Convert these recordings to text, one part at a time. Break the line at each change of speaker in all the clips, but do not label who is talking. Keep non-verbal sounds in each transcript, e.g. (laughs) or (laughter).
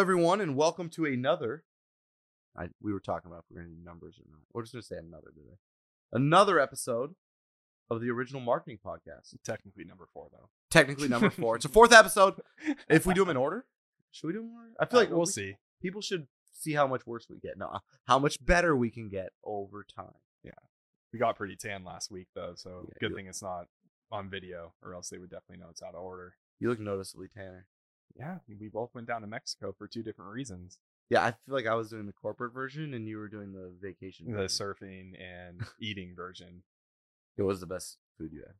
everyone, and welcome to another. I we were talking about if we're going to do numbers or not. We're just going to say another today. Another episode of the original marketing podcast.
Technically number four though.
Technically number four. it's a (laughs) fourth episode. If we do them in order, should we do them in order? I feel
Uh,
like
we'll
we-
see.
People should see how much worse we get. No, how much better we can get over time.
Yeah, we got pretty tan last week though, so
Yeah,
good thing it's not on video, or else they would definitely know it's out of order.
You look noticeably tanner.
Yeah, we both went down to Mexico for two different reasons:
Yeah, I feel like I was doing the corporate version and you were doing the vacation.
the
version.
surfing and (laughs) eating version.
It was the best food you had.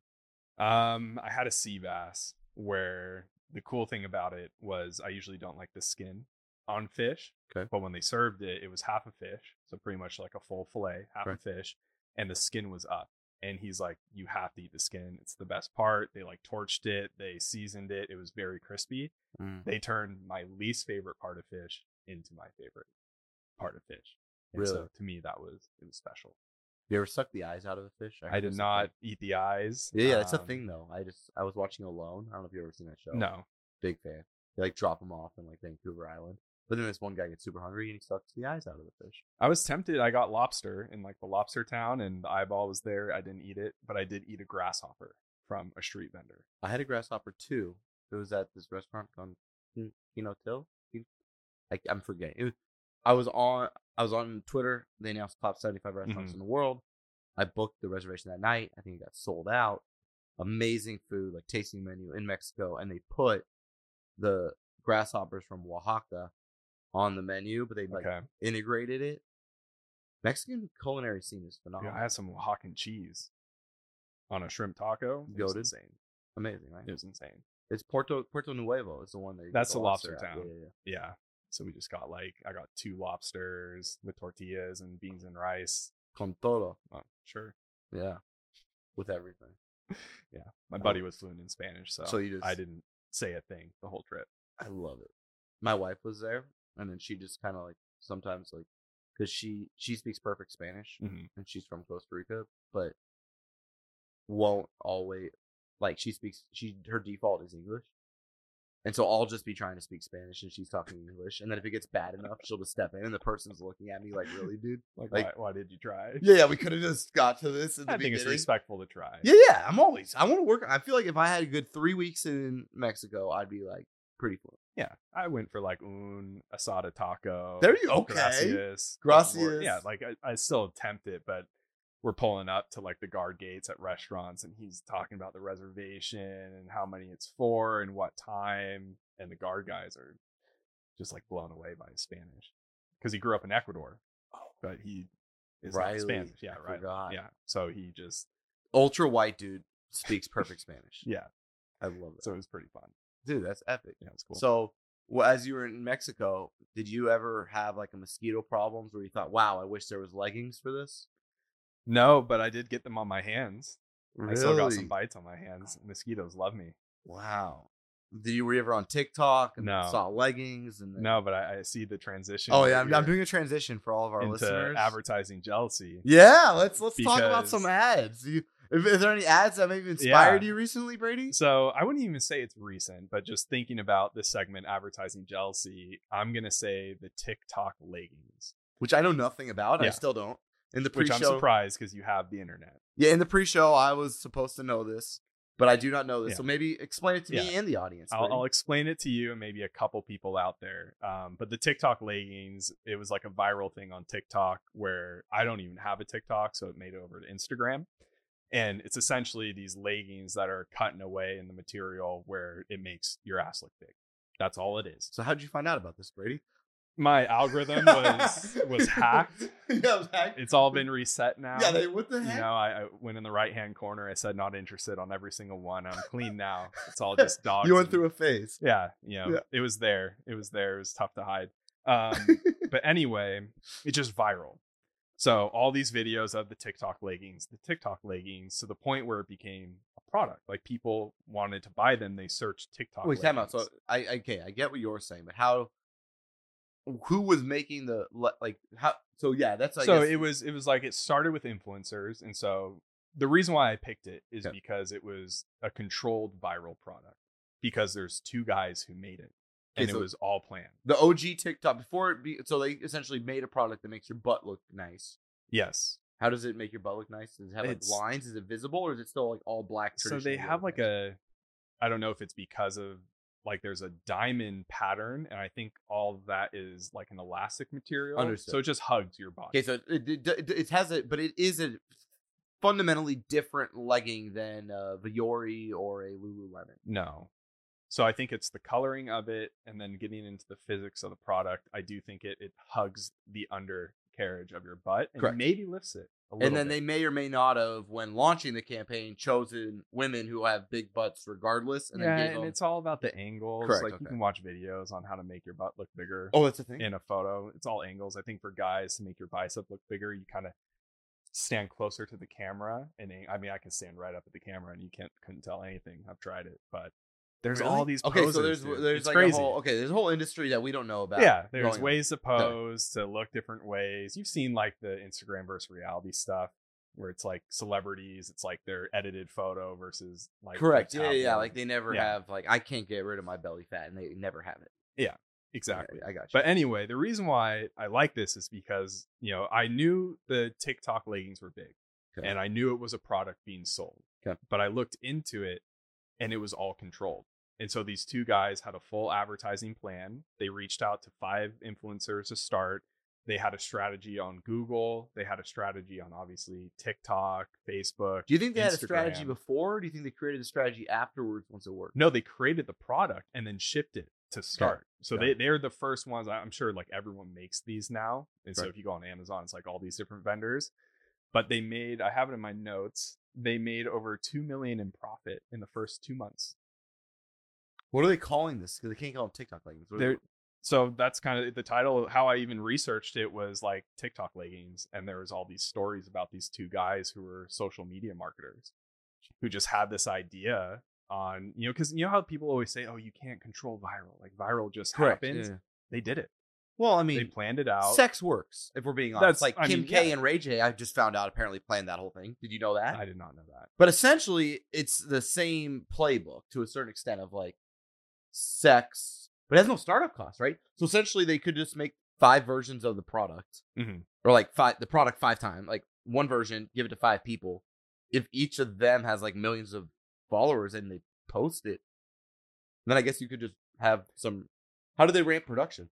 Um, I had a sea bass where the cool thing about it was I usually don't like the skin on fish.
Okay.
But when they served it, it was half a fish, so pretty much like a full fillet, half
Okay.
a fish, and the skin was up. And he's like, "You have to eat the skin. It's the best part." They like torched it, they seasoned it. It was very crispy.
Mm.
They turned my least favorite part of fish into my favorite part of fish. And
Really?
So to me, that was it was special.
You ever suck the eyes out of a fish?
I,
heard
did not eat the eyes.
Yeah, yeah, it's a
Um,
thing though. I just I was watching Alone. I don't know if you ever seen that show.
No,
big fan. They like drop them off in like Vancouver Island, but then this one guy gets super hungry and he sucks the eyes out of the fish.
I was tempted. I got lobster in like the lobster town, and the eyeball was there. I didn't eat it, but I did eat a grasshopper from a street vendor.
I had a grasshopper too. It was at this restaurant on Kino Till. I, I'm forgetting. It was, I was on I was on Twitter. They announced top 75 restaurants
Mhm.
in the world. I booked the reservation that night. I think it got sold out. Amazing food, like tasting menu in Mexico, and they put the grasshoppers from Oaxaca on the menu, but they like
Okay,
integrated it. Mexican culinary scene is
yeah,
phenomenal.
I had some Oaxacan cheese on a shrimp taco. It was insane.
Amazing, right?
It was insane.
It's Puerto Puerto Nuevo is the one that
That's the lobster
at.
town.
Yeah, yeah, yeah.
Yeah. So we just got like I got two lobsters with tortillas and beans and rice.
Con todo.
Oh, sure.
Yeah, with everything. (laughs)
Yeah, my buddy was fluent in Spanish, so,
So you just-
I didn't say a thing the whole trip.
I love it. My wife was there, and then she just kind of like sometimes like because she she speaks perfect Spanish,
Mhm.
and she's from Costa Rica, but won't always like she speaks. She her default is English, and so I'll just be trying to speak Spanish, and she's talking English, and then if it gets bad enough, she'll just step in, and the person's looking at me like, "Really, dude?
Like,
Like-
why, why did you try?
Yeah, yeah, we could have just got to this in the
I think it's respectful to try.
Yeah, yeah. I'm always. I want to work. I feel like if I had a good three weeks in Mexico, I'd be like pretty fluent.
Yeah, I went for like un asada taco.
There you- okay.
Gracias.
Gracias.
Yeah, like I, I still attempt it, but we're pulling up to like the guard gates at restaurants, and he's talking about the reservation and how many it's for and what time, and the guard guys are just like blown away by his Spanish because he grew up in Ecuador, oh. but he is not
Riley,
Spanish. Yeah, right. Yeah, so he just
Ultra white dude speaks perfect Spanish.
yeah,
I love it,
so it was pretty fun.
Dude. That's epic.
Yeah, it's cool.
So, well, as you were in Mexico, did you ever have like a mosquito problems where you thought, "Wow, I wish there was leggings for this"?
no, but I did get them on my hands. I still got some bites on my hands. Mosquitoes love me.
Wow. Did you were you ever on TikTok and
No.
saw leggings and then...
No, but I, I see the transition.
Oh yeah, I'm, I'm doing a transition for all of our listeners.
advertising jealousy.
Yeah, let's let's talk about some ads. You, is, there any ads that maybe inspired
Yeah.
you recently, Brady?
So I wouldn't even say it's recent, but just thinking about this segment, advertising jealousy, I'm gonna say the TikTok leggings,
Which I know nothing about. and I still don't. In the
which I'm
pre-show,
surprised because you have the internet.
yeah, in the pre-show, I was supposed to know this, but I do not know this.
Yeah.
So maybe explain it to me
Yeah.
and the audience.
I'll, I'll explain it to you and maybe a couple people out there. Um, but the TikTok leggings, it was like a viral thing on TikTok where I don't even have a TikTok, so it made it over to Instagram. And it's essentially these leggings that are cutting away in the material where it makes your ass look big. That's all it is.
So how did you find out about this, Brady?
My algorithm was was hacked. (laughs)
yeah, it was hacked.
It's all been reset now.
yeah, they what the
you
heck?
know, I, I went in the right hand corner. I said not interested on every single one. I'm clean now. It's all (laughs) just dogs.
you went
and-
through a phase.
yeah, you know,
Yeah.
it was there. It was there. It was tough to hide. (laughs) Um, but anyway, it's just viral. So all these videos of the TikTok leggings, the TikTok leggings, to the point where it became a product. Like people wanted to buy them. They searched TikTok.
Wait, time out. So
leggings.
I okay, I get what you're saying, but how? Who was making the like how? So yeah, that's I
so
guess,
it was it was like it started with influencers, and so the reason why I picked it is because it was a controlled viral product. Because there's two guys who made it. And
Okay,
it was all planned.
The OG TikTok before it be so they essentially made a product that makes your butt look nice.
Yes.
How does it make your butt look nice? Does it have like
It's-
lines? Is it visible or is it still like all black?
So they have like
yoga
a I don't know if it's because of like there's a diamond pattern and I think all that is like an elastic material.
Understood.
So it just hugs your body.
Okay, so it, it, it, it has a, but it is a fundamentally different legging than uh, a Vuori or a Lululemon.
No. So I think it's the coloring of it and then getting into the physics of the product. I do think it it hugs the undercarriage of your butt and
Correct.
maybe lifts it.
And then
bit.
they may or may not have, when launching the campaign, chosen women who have big butts regardless. And
yeah,
then gave
and
them,
it's all about the angles.
Correct,
like
okay.
you can watch videos on how to make your butt look bigger
oh, that's a thing.
in a photo. It's all angles. I think for guys to make your bicep look bigger, you kind of stand closer to the camera. And I mean, I can stand right up at the camera, and you can't couldn't tell anything. I've tried it, but there's
Really?
all these.
Okay,
poses,
so there's
dude.
there's
It's
like
crazy.
a whole okay, there's a whole industry that we don't know about.
yeah, there's
going on.
ways to pose to look different ways. You've seen like the Instagram versus reality stuff. Where it's like celebrities, it's like their edited photo versus like
Correct. Yeah, yeah, yeah. Like they never
Yeah.
have like I can't get rid of my belly fat, and they never have it.
Yeah, exactly.
Okay, I got you.
But anyway, the reason why I like this is because, you know, I knew the TikTok leggings were big
Okay.
and I knew it was a product being sold.
Okay.
But I looked into it and it was all controlled. And so these two guys had a full advertising plan. They reached out to five influencers to start. They had a strategy on Google. They had a strategy on obviously TikTok, Facebook.
do you think they had a strategy before? Or do you think they created a strategy afterwards once it worked?
No, they created the product and then shipped it to start. So
Got
they they're the first ones. I'm sure like everyone makes these now. And so if you go on Amazon, it's like all these different vendors. But they made I have it in my notes. They made over two million in profit in the first two months.
What are they calling this? Because they can't call them TikTok leggings. What are they-
They're, so that's kind of the title. How I even researched it was like TikTok leggings, and there was all these stories about these two guys who were social media marketers, who just had this idea on you know because you know how people always say, oh, you can't control viral, like viral just
Correct.
happens.
yeah.
They did it.
Well, I mean
they
mean,
planned it out.
sex works. If we're being honest,
That's-
like
I
Kim
mean,
K
yeah.
and Ray J, I just found out apparently planned that whole thing. Did you know that?
I did not know that.
But essentially, it's the same playbook to a certain extent of like sex, but it has no startup cost, right? So essentially, they could just make five versions of the product,
Mhm.
or like five the product five times, like one version, give it to five people. If each of them has like millions of followers and they post it, then I guess you could just have some. How do they ramp production?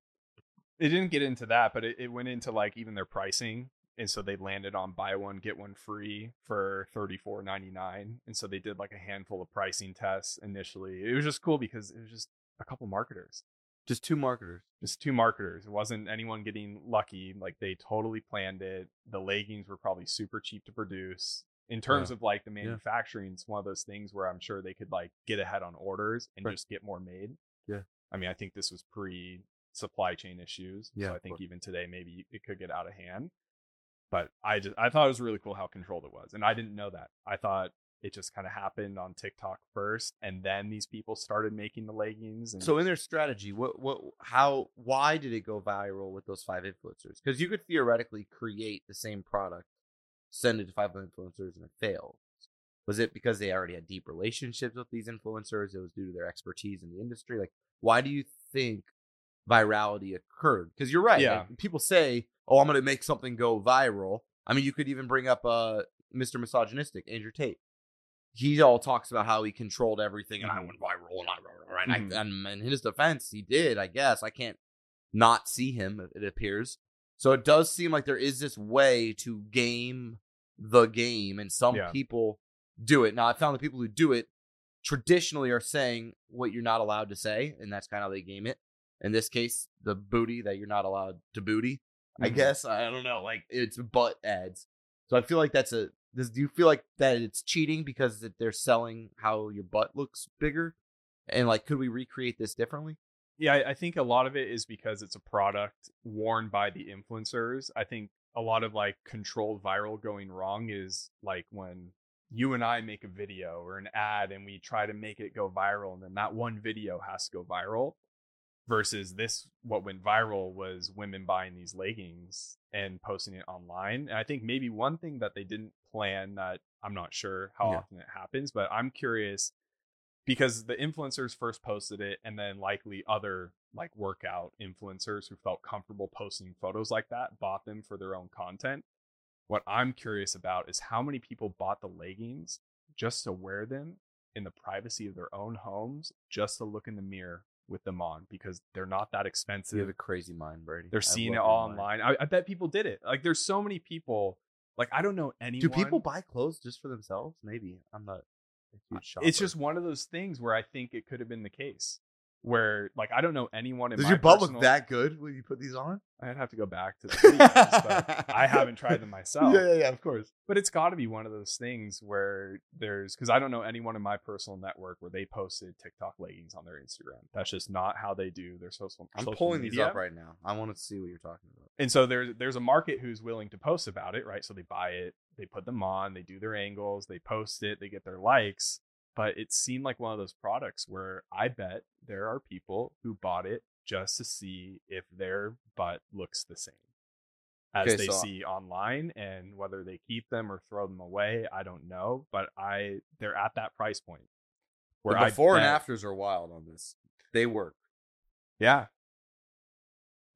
It didn't get into that, but it, it went into like even their pricing. And so they landed on buy one, get one free for thirty four ninety nine. And so they did like a handful of pricing tests initially. It was just cool because it was just a couple marketers.
Just two marketers.
Just two marketers. It wasn't anyone getting lucky. Like they totally planned it. The leggings were probably super cheap to produce. In terms
Yeah.
of like the manufacturing, it's one of those things where I'm sure they could like get ahead on orders and
Right.
just get more made.
Yeah.
I mean, I think this was pre supply chain issues.
Yeah,
So I think even today maybe it could get out of hand. But I just I thought it was really cool how controlled it was. And I didn't know that. I thought it just kind of happened on TikTok first and then these people started making the leggings and
So in their strategy, what what how why did it go viral with those five influencers? Because you could theoretically create the same product, send it to five influencers, and it fails. Was it because they already had deep relationships with these influencers? It was due to their expertise in the industry. Like, why do you think virality occurred? Because you're right.
Yeah.
like, people say, "Oh, I'm going to make something go viral." I mean, you could even bring up uh, Mr. Misogynistic, Andrew Tate. He all talks about how he controlled everything, and I
Mhm.
went viral, and I, and,
Mhm.
I, and in his defense, he did. I guess I can't not see him. It appears. So it does seem like there is this way to game the game, and some
Yeah.
people do it. Now, I found the people who do it traditionally are saying what you're not allowed to say, and that's kind of how they game it. In this case, the booty that you're not allowed to booty. I
Mhm.
guess I don't know. Like it's butt ads. So I feel like that's a. Does do you feel like that it's cheating because that they're selling how your butt looks bigger? And like, could we recreate this differently?
Yeah, I, I think a lot of it is because it's a product worn by the influencers. I think a lot of like controlled viral going wrong is like when you and I make a video or an ad and we try to make it go viral and then that one video has to go viral versus this what went viral was women buying these leggings and posting it online. And I think maybe one thing that they didn't plan that I'm not sure how
Yeah.
often it happens, but I'm curious because the influencers first posted it and then likely other like workout influencers who felt comfortable posting photos like that bought them for their own content what i'm curious about is how many people bought the leggings just to wear them in the privacy of their own homes just to look in the mirror with them on because they're not that expensive.
You have a crazy mind, Brady.
they're seeing it all online I, I bet people did it like there's so many people like i don't know anyone
Do people buy clothes just for themselves? Maybe. I'm not a huge shopper.
it's just one of those things where I think it could have been the case. Where like I don't know anyone in
Does
my
your butt
personal-
look that good when you put these on?
I'd have to go back to the (laughs) videos, but I haven't tried them myself.
Yeah, yeah, yeah, of course.
But it's got to be one of those things where there's because I don't know anyone in my personal network where they posted TikTok leggings on their Instagram. That's just not how they do their social.
I'm
social
pulling these up right now. I want to see what you're talking about.
And so there's there's a market who's willing to post about it, right? So they buy it, they put them on, they do their angles, they post it, they get their likes. But it seemed like one of those products where I bet there are people who bought it just to see if their butt looks the same as
Okay,
they
so-
see online and whether they keep them or throw them away, I don't know. But I they're at that price point
The
I
before and afters are wild on this. They work.
Yeah.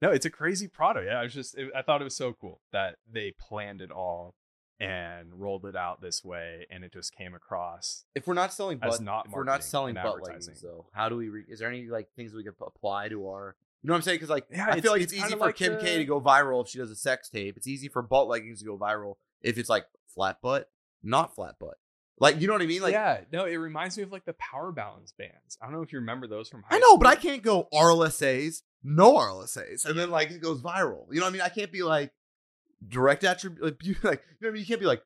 No, it's a crazy product. Yeah, I was just, it, I thought it was so cool that they planned it all and rolled it out this way, and it just came across.
If we're not selling
As
butt,
not
if we're not selling butt leggings, though, how do we? Re- is there any like things we could apply to our? You know what I'm saying? Because like
Yeah,
I feel like
it's
it's, easy for
like
Kim K to go viral if she does a sex tape. It's easy for butt leggings to go viral if it's like flat butt, not flat butt. Like you know what I mean? Like
yeah, no, it reminds me of like the power balance bands. I don't know if you remember those from high
I know, but I
school.
can't go RLSAs, no RLSAs, and then like it goes viral. You know what I mean? I can't be like direct attribute, (laughs) like, you- know I mean? You can't be like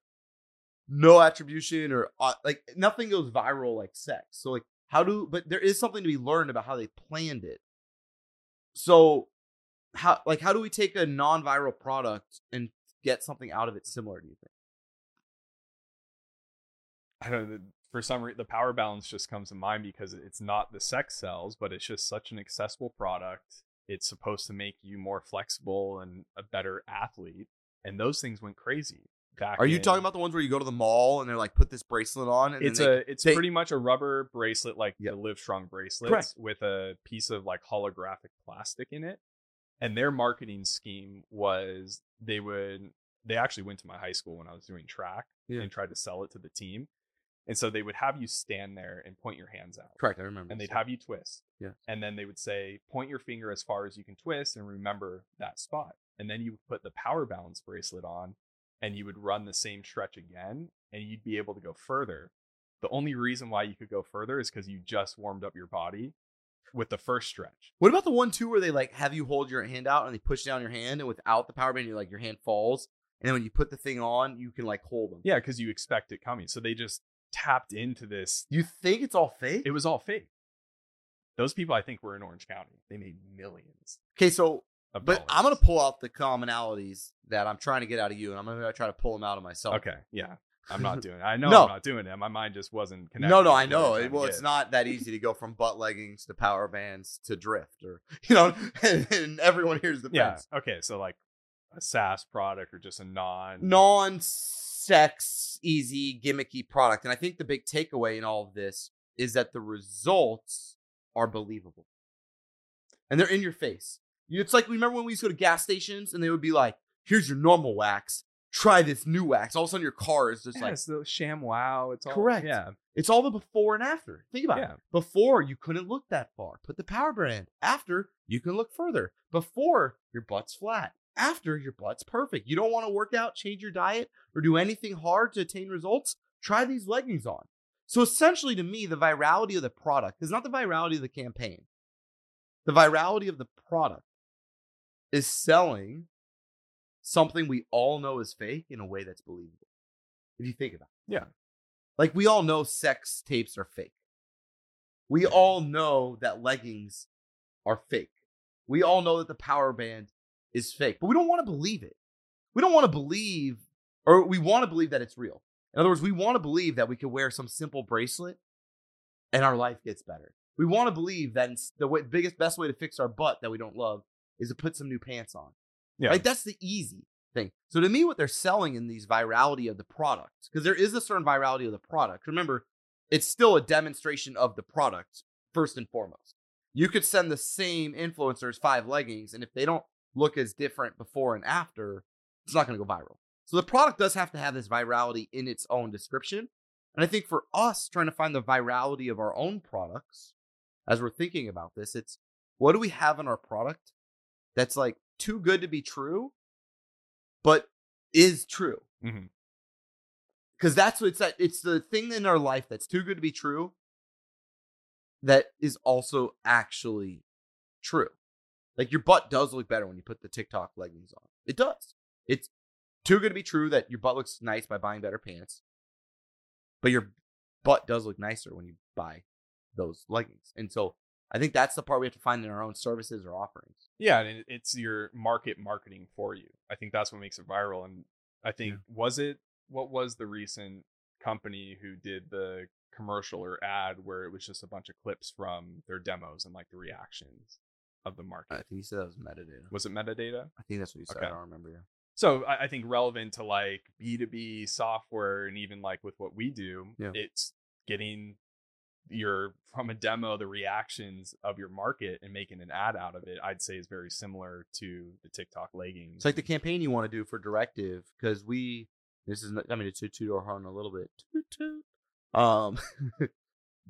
no attribution or uh, like nothing goes viral like sex. So like how do? But there is something to be learned about how they planned it. So how like how do we take a non-viral product and get something out of it similar? Do you think?
I don't know. For some reason, the power balance just comes to mind because it's not the sex sells, but it's just such an accessible product. It's supposed to make you more flexible and a better athlete, and those things went crazy. Back
Are you
in-
talking about the ones where you go to the mall and they're like put this bracelet on? And
it's
then they,
a it's
they-
pretty much a rubber bracelet like
Yep.
the Livestrong bracelets
Correct.
with a piece of like holographic plastic in it. And their marketing scheme was they would they actually went to my high school when I was doing track
Yeah.
and tried to sell it to the team. And so they would have you stand there and point your hands out.
correct. I remember.
And they'd have you twist.
Yeah.
And then they would say, point your finger as far as you can twist and remember that spot. And then you would put the power balance bracelet on and you would run the same stretch again and you'd be able to go further. The only reason why you could go further is because you just warmed up your body with the first stretch.
What about the one too where they like have you hold your hand out and they push down your hand and without the power band, you like your hand falls, and then when you put the thing on, you can like hold them.
Yeah, because you expect it coming. So they just tapped into this.
You think it's all fake?
It was all fake. Those people, I think, were in Orange County. They made millions
okay, so but I'm gonna pull out the commonalities that I'm trying to get out of you, and I'm gonna try to pull them out of myself.
Okay, yeah. I'm not doing (laughs) it. I know
No.
I'm not doing it. My mind just wasn't connected.
No, no, I know.
To
Well, it's not that easy to go from butt leggings to power bands to drift, or (laughs) you know, and, (laughs) and everyone hears the
Yeah.
fence.
Okay. So like a SaaS product or just a non non
non-sex easy gimmicky product and i think the big takeaway in all of this is that the results are believable. And they're in your face. It's like remember when we used to go to gas stations and they would be like here's your normal wax. Try this new wax. All of a sudden your car is just
yeah,
like
it's the ShamWow. It's all
Correct.
Yeah.
it's all the before and after. Think about
Yeah.
it before you couldn't look that far. Put the power brand. After you can look further. Before your butt's flat after your butt's perfect you don't want to work out change your diet or do anything hard to attain results try these leggings on so essentially to me the virality of the product is not the virality of the campaign the virality of the product is selling something we all know is fake in a way that's believable if you think about it
Yeah.
like we all know sex tapes are fake. We all know that leggings are fake. We all know that the power band is fake, but we don't want to believe it. We don't want to believe, or we want to believe that it's real. In other words, we want to believe that we could wear some simple bracelet and our life gets better. We want to believe that the way, biggest, best way to fix our butt that we don't love is to put some new pants on.
Yeah.
Like that's the easy thing. So to me, what they're selling in these virality of the product, because there is a certain virality of the product. Remember, it's still a demonstration of the product first and foremost. You could send the same influencers five leggings, and if they don't look as different before and after, it's not going to go viral. So the product does have to have this virality in its own description. And I think for us trying to find the virality of our own products, as we're thinking about this, it's what do we have in our product that's like too good to be true, but is true?
Mhm.
Because that's what it's that it's the thing in our life that's too good to be true that is also actually true. Like your butt does look better when you put the TikTok leggings on. It does. It's too good to be true that your butt looks nice by buying better pants. But your butt does look nicer when you buy those leggings. And so I think that's the part we have to find in our own services or offerings.
Yeah, and it's your market marketing for you. I think that's what makes it viral. And I think was it what was the recent company who did the commercial or ad where it was just a bunch of clips from their demos and like the reactions of the market.
I think you said that was metadata.
Was it metadata?
I think that's what you said.
Okay.
I don't remember. Yeah.
So I, I think relevant to like B2B software and even like with what we do,
Yeah.
it's getting your from a demo the reactions of your market and making an ad out of it i'd say is very similar to the tiktok leggings
It's like the campaign you want to do for Directive because we. This is. not- I mean, to toot toot our horn a little bit. Toot toot. Um, (laughs)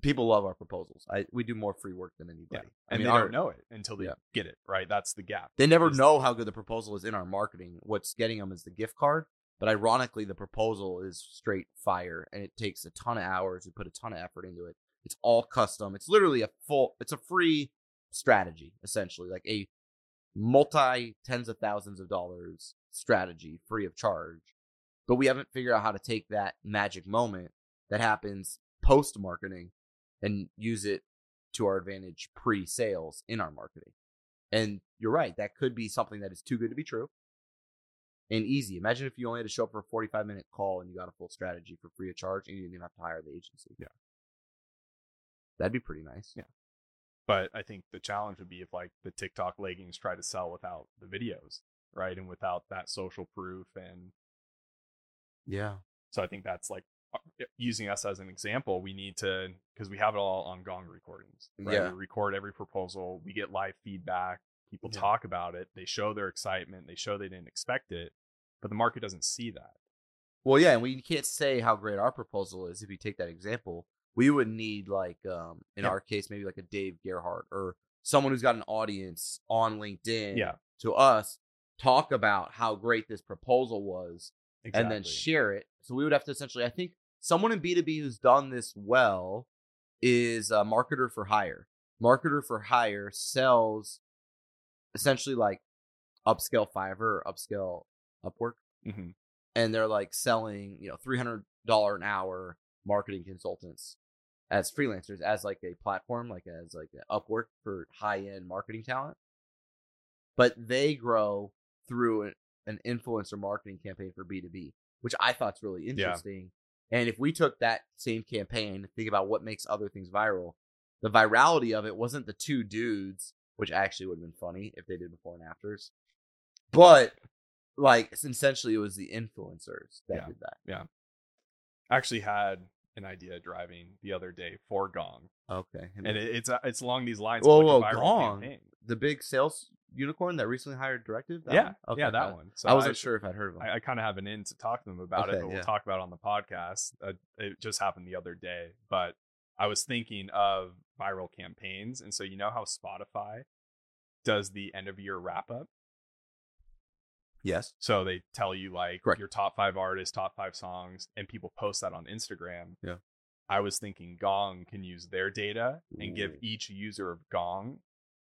people love our proposals. I we do more free work than anybody. I
and
mean,
they
our-
don't know it until they
Yeah.
get it right that's the gap
They never
is-
know how good the proposal is in our marketing. What's getting them is the gift card. But ironically, the proposal is straight fire, and it takes a ton of hours. We put a ton of effort into it. It's all custom. It's literally a full. It's a free strategy, essentially, like a multi tens of thousands of dollars strategy, free of charge. But we haven't figured out how to take that magic moment that happens post marketing and use it to our advantage pre sales in our marketing. And you're right, that could be something that is too good to be true and easy. Imagine if you only had to show up for a 45 minute call and you got a full strategy for free of charge and you didn't even have to hire the agency.
Yeah.
That'd be pretty nice.
Yeah. but i think the challenge would be if like the tiktok leggings try to sell without the videos right and without that social proof and
Yeah.
So I think that's like using us as an example. We need to because we have it all on Gong recordings. Right?
Yeah.
We record every proposal. We get live feedback. People
Yeah.
talk about it. They show their excitement. They show they didn't expect it, but the market doesn't see that.
Well, yeah, and we can't say how great our proposal is if you take that example. We would need like um in
Yeah.
our case maybe like a Dave Gerhardt or someone who's got an audience on LinkedIn
Yeah.
to us talk about how great this proposal was
Exactly.
and then share it. So we would have to essentially, I think someone in B2B who's done this well is a marketer for hire. Marketer for hire sells essentially like upscale Fiverr or upscale Upwork.
Mhm.
And they're like selling, you know, $300 an hour marketing consultants as freelancers, as like a platform, like as like Upwork for high end marketing talent. But they grow through an, an influencer marketing campaign for B2B, which I thought's really interesting. And if we took that same campaign, think about what makes other things viral, the virality of it wasn't the two dudes, which actually would have been funny if they did before and afters, but like essentially it was the influencers that
Yeah.
did that.
I actually had an idea driving the other day for Gong,
Okay.
and it, it's uh, it's along these lines.
Whoa,
of
whoa, Gong?
campaign.
the big sales unicorn that recently hired directive. That
Yeah.
Okay,
yeah, that
I-
one. So
I wasn't sure if I'd heard of him.
I, I kind of have an in to talk to them about it,
Okay,
but we'll talk about it on the podcast. Uh, it just happened the other day, but I was thinking of viral campaigns, and so you know how Spotify does the end of year wrap up.
yes.
So they tell you like
Correct.
your top five artists, top five songs, and people post that on Instagram.
Yeah.
I was thinking Gong can use their data and give each user of Gong,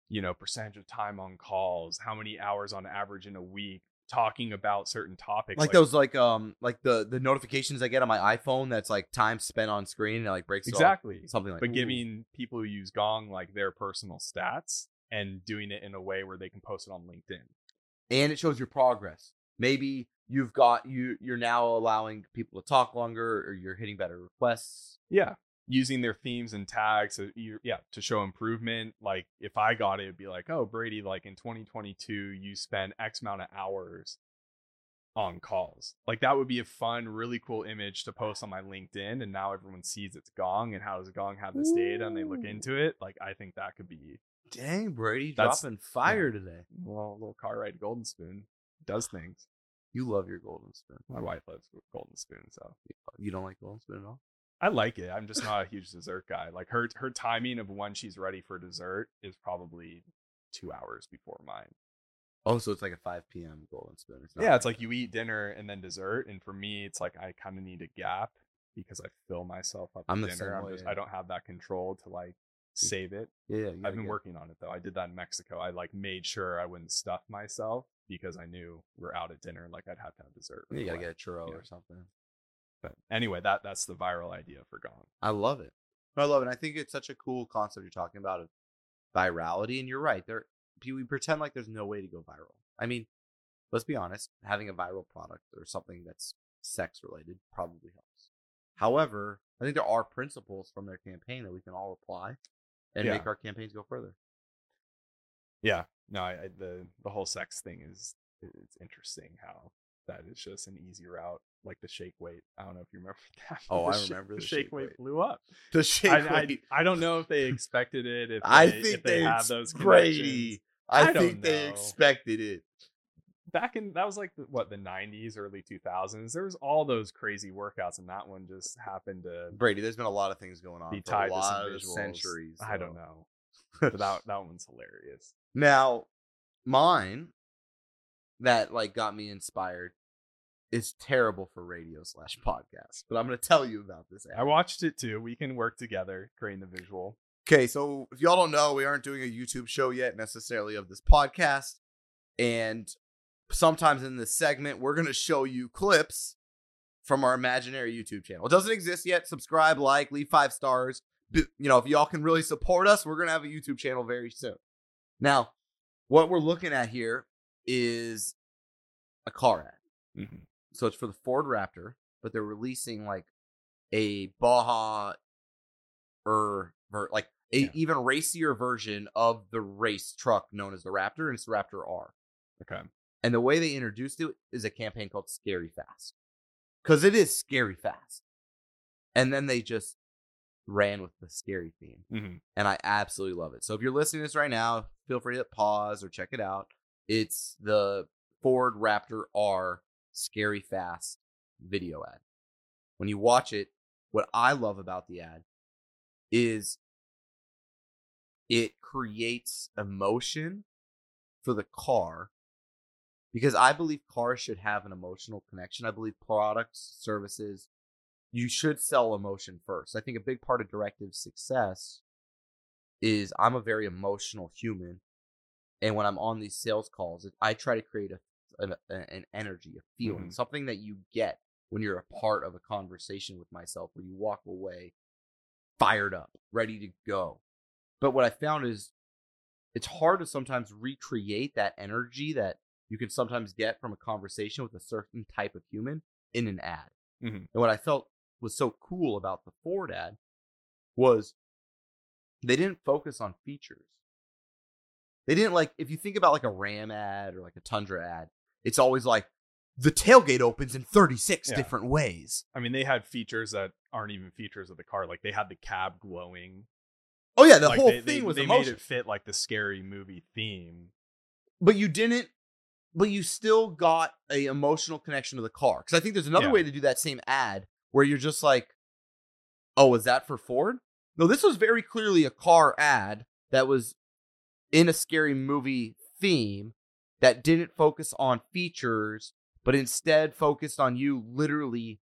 you know, percentage of time on calls, how many hours on average in a week, talking about certain topics.
Like, those like um like the the notifications I get on my iPhone that's like time spent on screen and like breaks
exactly.
something like
that.
but
giving people who use Gong like their personal stats and doing it in a way where they can post it on LinkedIn.
and it shows your progress. Maybe you've got you you're now allowing people to talk longer or you're hitting better requests.
Yeah. Using their themes and tags, so yeah, to show improvement. Like if I got it, it'd be like, oh, Brady, like in 2022, you spent X amount of hours on calls. Like that would be a fun, really cool image to post on my LinkedIn, and now everyone sees it's Gong and how does Gong have this data, and they look into it. Like I think that could be
Dang, Brady,
That's-
dropping fire today.
well, a little car ride Golden Spoon does things.
You love your golden spoon.
My wife loves Golden Spoon, so
You don't like golden spoon at all?
I like it. I'm just not a huge dessert guy. Like her her timing of when she's ready for dessert is probably two hours before mine.
Oh, so it's like a 5 p.m. golden spoon. It's
Yeah, it's like you eat dinner and then dessert, and for me, it's like I kind of need a gap because I fill myself up.
I'm the
dinner.
same
I'm
way,
just
yeah.
I don't have that control to like save it.
yeah, yeah,
I've been working on it though. I did that in Mexico. I like made sure I wouldn't stuff myself because I knew we're out at dinner. Like I'd have to have dessert.
Yeah, you gotta get a churro or something.
But anyway, that that's the viral idea for Gong.
I love it. I love it. I think it's such a cool concept you're talking about of virality. And you're right. There, we pretend like there's no way to go viral. I mean, let's be honest. Having a viral product or something that's sex related probably helps. However, I think there are principles from their campaign that we can all apply and
Yeah.
make our campaigns go further.
Yeah, no, I, I, the the whole sex thing is it's interesting how that is just an easy route, like the shake weight. I don't know if you remember (laughs) that.
Oh,
The
I remember
the,
the
shake
shake
weight
weight.
blew up.
The shake
I, I,
weight.
I don't know if they expected it. If
I think
if they,
they,
have
ex-
those
Brady. I,
I
think they expected it.
Back in that was like the, what the '90s, early 2000s. There was all those crazy workouts, and that one just happened to
Brady, there's been a lot of things going on
be
for
tied
a
to
lot
some
of
visuals.
centuries.
I don't know, but that (laughs) that one's hilarious.
Now, mine that like got me inspired is terrible for radio slash podcast, but I'm gonna tell you about this.
I watched it too. We can work together creating the visual.
Okay, so if y'all don't know, we aren't doing a YouTube show yet necessarily of this podcast. And sometimes in this segment, we're gonna show you clips from our imaginary YouTube channel. It doesn't exist yet. Subscribe, like, leave five stars. You know, if y'all can really support us, we're gonna have a YouTube channel very soon. Now, what we're looking at here is a car ad.
Mhm.
So it's for the Ford Raptor, but they're releasing like a Baja or ver- like a
Yeah.
even racier version of the race truck known as the Raptor, and it's the Raptor R.
Okay.
And the way they introduced it is a campaign called Scary Fast. Because it is scary fast. And then they just ran with the scary theme.
hmm
And I absolutely love it. So if you're listening to this right now, feel free to pause or check it out. It's the Ford Raptor R Scary Fast video ad. When you watch it, what I love about the ad is it creates emotion for the car because I believe cars should have an emotional connection. I believe products, services, you should sell emotion first. I think a big part of Directive's success is I'm a very emotional human. And when I'm on these sales calls, I try to create a, an, an energy, a feeling,
Mhm.
something that you get when you're a part of a conversation with myself where you walk away fired up, ready to go. But what I found is it's hard to sometimes recreate that energy that you can sometimes get from a conversation with a certain type of human in an ad.
Mhm.
And what I felt was so cool about the Ford ad was they didn't focus on features. They didn't like if you think about like a Ram ad or like a Tundra ad, it's always like the tailgate opens in 36
Yeah.
different ways.
I mean, they had features that aren't even features of the car. Like they had the cab glowing.
Oh yeah, the
like,
whole
they,
thing
they,
was
they
emotion.
made it fit like the scary movie theme.
but you didn't but you still got a emotional connection to the car because i think there's another
Yeah.
way to do that same ad where you're just like oh is that for ford no this was very clearly a car ad that was in a scary movie theme that didn't focus on features but instead focused on you literally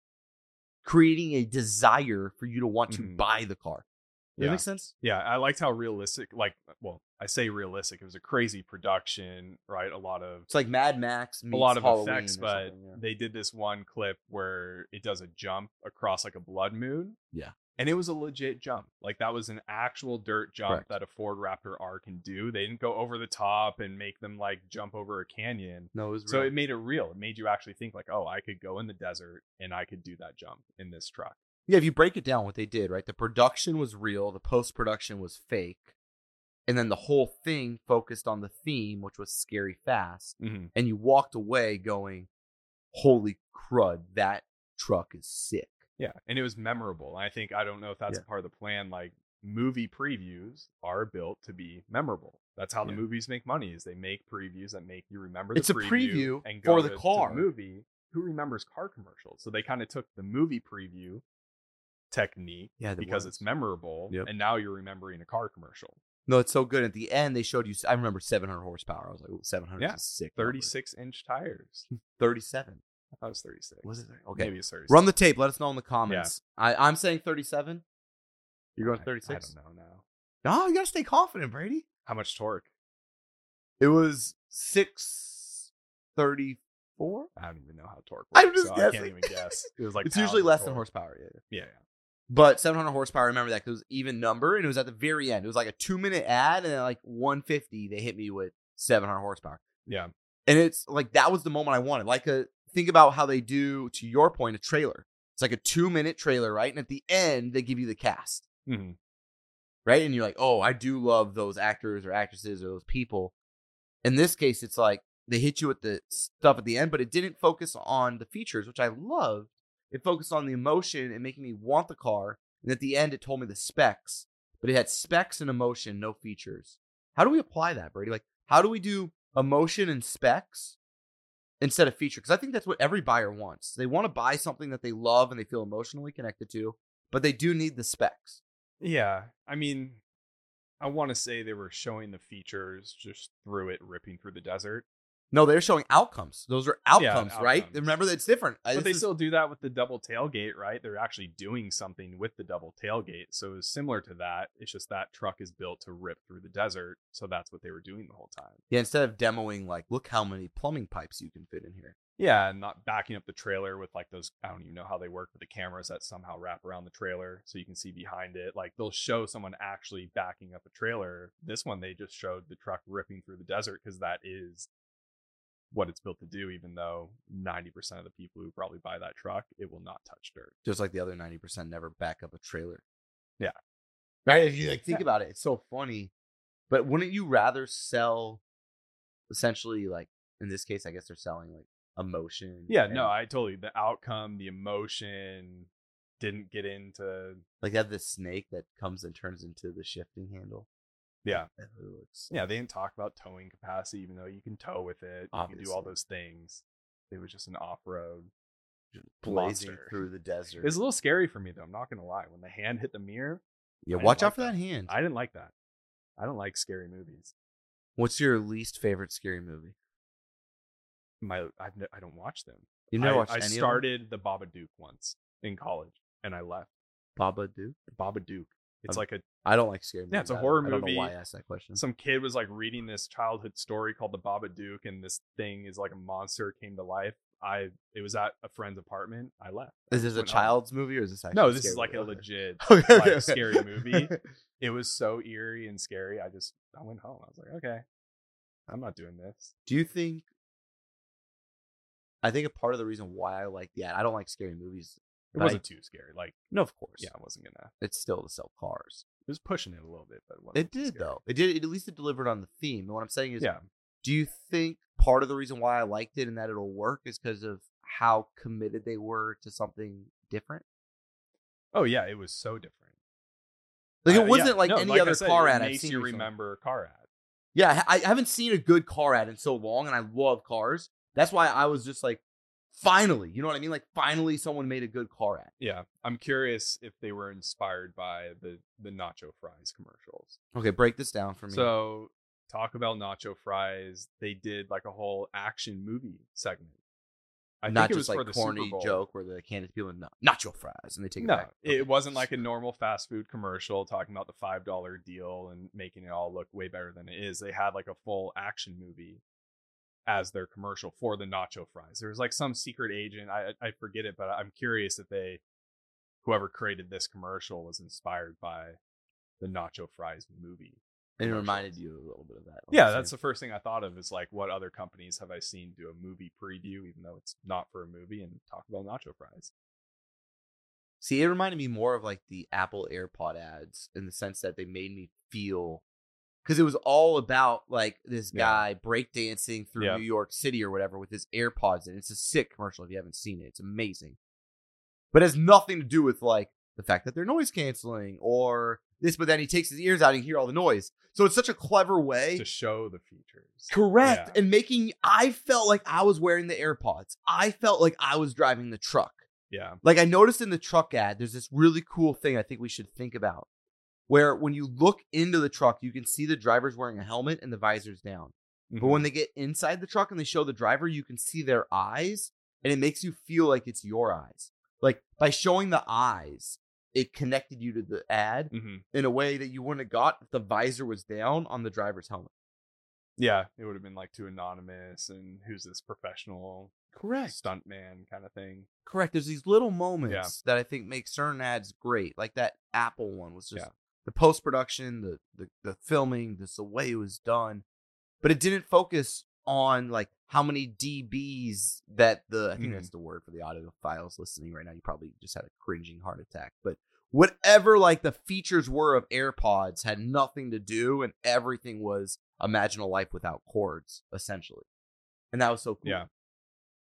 creating a desire for you to want to
Mhm.
buy the car Does that
Yeah.
make sense
Yeah, I liked how realistic. Like, well, I say realistic. It was a crazy production, right? A lot of
it's like mad max
a lot of
Halloween
effects, but
yeah.
they did this one clip where it does a jump across like a blood moon.
Yeah.
And it was a legit jump. Like that was an actual dirt jump
Correct.
that a Ford Raptor R can do. They didn't go over the top and make them like jump over a canyon.
no it was
So it made it real. It made you actually think like, oh, I could go in the desert and I could do that jump in this truck.
Yeah, if you break it down, what they did, right? The production was real, the post production was fake, and then the whole thing focused on the theme, which was scary fast.
Mm-hmm.
And you walked away going, holy crud, that truck is sick.
Yeah, and it was memorable. I think I don't know if that's
Yeah.
a part of the plan. Like movie previews are built to be memorable. That's how the movies make money. Is they make previews that make you remember. The
It's a
preview,
preview
and
for the
to- to
car.
movie. Who remembers car commercials? So they kind of took the movie preview technique
Yeah,
because
was.
it's memorable,
Yep.
and now you're remembering a car commercial.
No, it's so good. At the end, they showed you. I remember 700 horsepower. I was like, Ooh, 700
Yeah,
is a sick. number.
36 inch tires. (laughs)
37.
I thought it was 36.
Was it? Okay.
Maybe it's 36.
Run the tape. Let us know in the comments. I, I'm saying 37. You're going 36?
I don't know now.
No, you got to stay confident, Brady.
How much torque?
It was 634.
I don't even know how torque works.
I'm just
so I can't
guessing.
even guess. It was (laughs) like
it's usually less than horsepower. Yeah. yeah.
Yeah, yeah.
But 700 horsepower, I remember that because it was even number and it was at the very end. It was like a two minute ad and then like 150, they hit me with 700 horsepower.
Yeah.
And it's like that was the moment I wanted. Like a think about how they do to your point a trailer. It's like a two minute trailer, right? And at the end they give you the cast,
Mhm.
right? And you're like, oh, I do love those actors or actresses or those people. In this case, it's like they hit you with the stuff at the end, but it didn't focus on the features, which I loved. It focused on the emotion and making me want the car. And at the end, it told me the specs, but it had specs and emotion, no features. How do we apply that, Brady? Like, how do we do emotion and specs instead of feature? Because I think that's what every buyer wants. They want to buy something that they love and they feel emotionally connected to, but they do need the specs.
Yeah. I mean, I want to say they were showing the features just through it ripping through the desert.
No, they're showing outcomes. Those are
Yeah,
outcomes, right?
outcomes.
Remember that it's different. Uh,
But
this
they
is-
still do that with the double tailgate, right? They're actually doing something with the double tailgate. So it's similar to that. It's just that truck is built to rip through the desert. So that's what they were doing the whole time.
yeah. Instead of demoing, like, look how many plumbing pipes you can fit in here.
Yeah, and not backing up the trailer with like those I don't even know how they work with the cameras that somehow wrap around the trailer so you can see behind it. Like they'll show someone actually backing up a trailer. This one they just showed the truck ripping through the desert because that is what it's built to do, even though 90% of the people who probably buy that truck, it will not touch dirt.
just like the other 90% never back up a trailer.
Yeah.
Right? If you like think about it, it's so funny. But wouldn't you rather sell essentially like in this case, I guess they're selling like emotion.
Yeah,
and,
no, I totally the outcome, the emotion didn't get into
like that the snake that comes and turns into the shifting handle.
Yeah. Yeah, they didn't talk about towing capacity, even though you can tow with it. You can do all those things. It was just an off road.
blazing
monster.
through the desert.
It was a little scary for me though. I'm not gonna lie. When the hand hit the mirror,
yeah,
I
watch
like
out for that, hand.
I didn't like that. I don't like scary movies.
What's your least favorite scary movie?
My I've I don't watch them.
You've never
I,
watched
I
any of them?
started the Babadook once in college, and I left.
Baba Duke?
Babadook. It's
Um,
like a
I don't like scary movies.
Yeah, it's a horror
I don't
movie.
know why I asked that question.
some kid was like reading this childhood story called the Babadook, and this thing is like a monster came to life. I it was at a friend's apartment. I left.
Is this a child's movie or is this actually
No,
a
this is like a
movie? (laughs)
legit
Okay, okay,
like,
okay.
scary movie. (laughs) it was so eerie and scary. I just I went home. I was like, okay, I'm not doing this.
Do you think? I think a part of the reason why I like ad, I don't like scary movies.
It wasn't too scary. Like,
No, of course.
yeah, I wasn't gonna.
it's still to sell cars.
It was pushing it a little bit, but it, wasn't
It did
scary.
though. It did. It, at least it delivered on the theme. And what I'm saying is,
Yeah,
do you think part of the reason why I liked it and that it'll work is because of how committed they were to something different?
Oh yeah, it was so different.
Like it wasn't
yeah,
like
no,
any
like I
other
said,
car ad I've
makes
seen.
you remember a car ad.
Yeah, I, I haven't seen a good car ad in so long, and I love cars. That's why I was just like, finally, you know what I mean? Like finally, someone made a good car ad.
Yeah, I'm curious if they were inspired by the the nacho fries commercials.
Okay, break this down for me.
So Taco Bell nacho fries, they did like a whole action movie segment. I
not
think it
just
was
like
for the
corny joke where the candidates people not nacho fries and they take it
No,
back.
it wasn't like a normal fast food commercial talking about the five dollar deal and making it all look way better than it is. They had like a full action movie as their commercial for the nacho fries. There was like some secret agent. I I forget it, but I'm curious if they whoever created this commercial was inspired by the nacho fries movie.
And it reminded you a little bit of that.
Yeah, that's the first thing I thought of is like what other companies have I seen do a movie preview, even though it's not for a movie, and talk about nacho fries.
See, it reminded me more of like the Apple AirPod ads in the sense that they made me feel because it was all about like this
Yeah.
guy breakdancing through
Yeah.
New York City or whatever with his AirPods in. It's a sick commercial if you haven't seen it. It's amazing. But it has nothing to do with like the fact that they're noise canceling or this, but then he takes his ears out and you hear all the noise. So it's such a clever way
to show the features.
Correct.
Yeah.
And making I felt like I was wearing the AirPods. I felt like I was driving the truck.
Yeah.
Like I noticed in the truck ad, there's this really cool thing I think we should think about. Where when you look into the truck, you can see the driver's wearing a helmet and the visor's down. But
Mhm.
when they get inside the truck and they show the driver, you can see their eyes and it makes you feel like it's your eyes. Like by showing the eyes, it connected you to the ad
Mhm.
in a way that you wouldn't have got if the visor was down on the driver's helmet.
yeah, it would have been like too anonymous and who's this professional
Correct.
stuntman kind of thing.
Correct. There's these little moments that I think make certain ads great. Like that Apple one was just
Yeah.
The post production, the, the the filming, just the way it was done. But it didn't focus on like how many dBs that the I think
Mhm.
that's the word for the audio files listening right now. You probably just had a cringing heart attack. But whatever like the features were of AirPods had nothing to do and everything was imagine a life without cords, essentially. And that was so cool.
Yeah.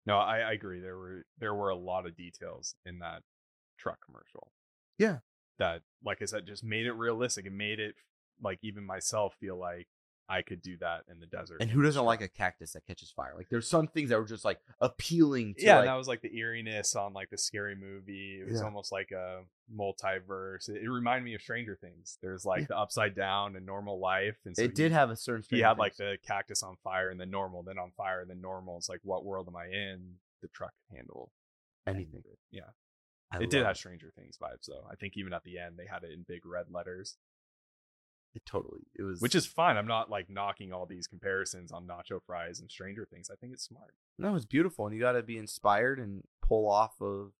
No, I, I agree. There were there were a lot of details in that truck commercial.
Yeah.
That, like I said, just made it realistic. It made it like even myself feel like I could do that in the desert.
And who doesn't like a cactus that catches fire? Like there's some things that were just like appealing to
yeah,
like,
and that was like the eeriness on like the scary movie. It was
Yeah.
almost like a multiverse. It, it reminded me of Stranger Things. There's like
Yeah.
the upside down and normal life, and so
it did have a certain
He
Stranger
had like the cactus on fire and then normal, then on fire, and then normal. It's like, what world am I in? The truck handle
anything.
Yeah,
I
it did have Stranger Things vibes though. I think even at the end they had it in big red letters,
it totally. It was
which is fine. I'm not like knocking all these comparisons on nacho fries and Stranger Things. I think it's smart.
no, it's beautiful, and you got to be inspired and pull off of,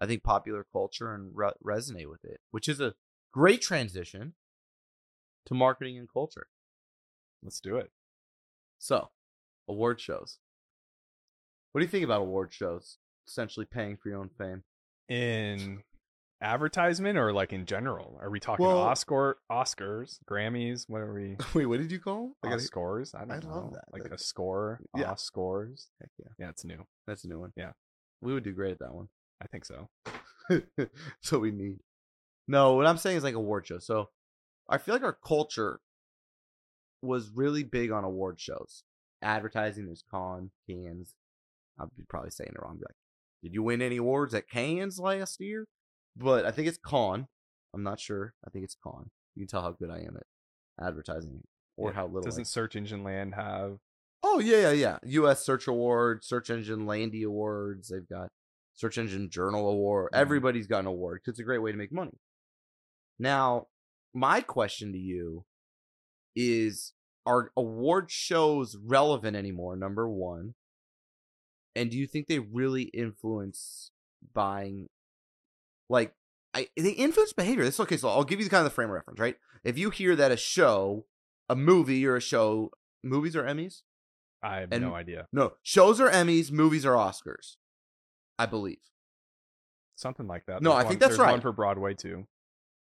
I think, popular culture and re- resonate with it, which is a great transition to marketing and culture.
Let's do it.
So, award shows. What do you think about award shows? Essentially paying for your own fame.
In advertisement or like in general? Are we talking
Well-
Oscar, Oscars, Grammys? What are we?
Wait, what did you call them?
Oscars? I don't
I
know.
love that.
Like a score?
Yeah.
Oscars?
Heck yeah,
Yeah, it's new.
that's a new one.
Yeah.
we would do great at that one.
I think so. (laughs)
so we need. No, what I'm saying is like award show. So I feel like our culture was really big on award shows. Advertising, there's con, cans. I'd be probably saying it wrong. Be like, did you win any awards at Cannes last year? But I think it's con. I'm not sure. I think it's con. You can tell how good I am at advertising or
Yeah.
how little.
Doesn't Search Engine Land have?
Oh yeah, yeah, yeah. U.S. Search Award, Search Engine Landy Awards. They've got Search Engine Journal Award.
Mhm.
Everybody's got an award because it's a great way to make money. Now, my question to you is: Are award shows relevant anymore? Number one, and do you think they really influence buying? Like, I they influence behavior. This okay. So I'll give you the kind of the frame of reference, right? If you hear that a show, a movie or a show, movies or Emmys.
I have
And-
no idea.
No, shows are Emmys, movies are Oscars. I believe,
Something like that.
No,
There's
I
one-
think that's
there's One
right.
for Broadway too.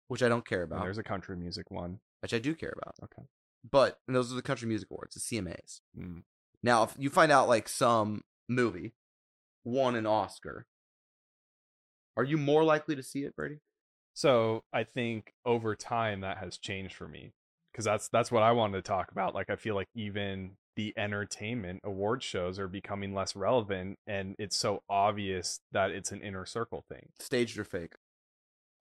which I don't care
And
about,
there's a country music one.
which I do care about.
Okay.
But and those are the Country Music Awards, the CMAs.
Mm.
Now, if you find out like some movie won an Oscar, are you more likely to see it, Brady?
So I think over time that has changed for me because that's that's what I wanted to talk about. Like I feel like even the entertainment award shows are becoming less relevant, and it's so obvious that it's an inner circle thing.
Staged or fake?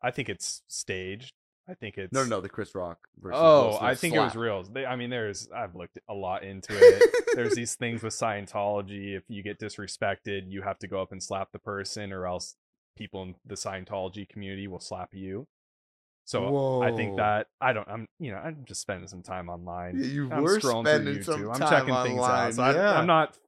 I think it's staged. I think it's
No, no, no. The Chris Rock versus.
Oh, I think it was real. They, I mean, there's I've looked a lot into it. there's (laughs) these things with Scientology. If you get disrespected, you have to go up and slap the person, or else people in the Scientology community will slap you. So I think that I don't. I'm you know I'm just spending some time online.
You
I'm
were spending
through
some
YouTube.
time
I'm checking things
online,
out. So I,
yeah.
I'm not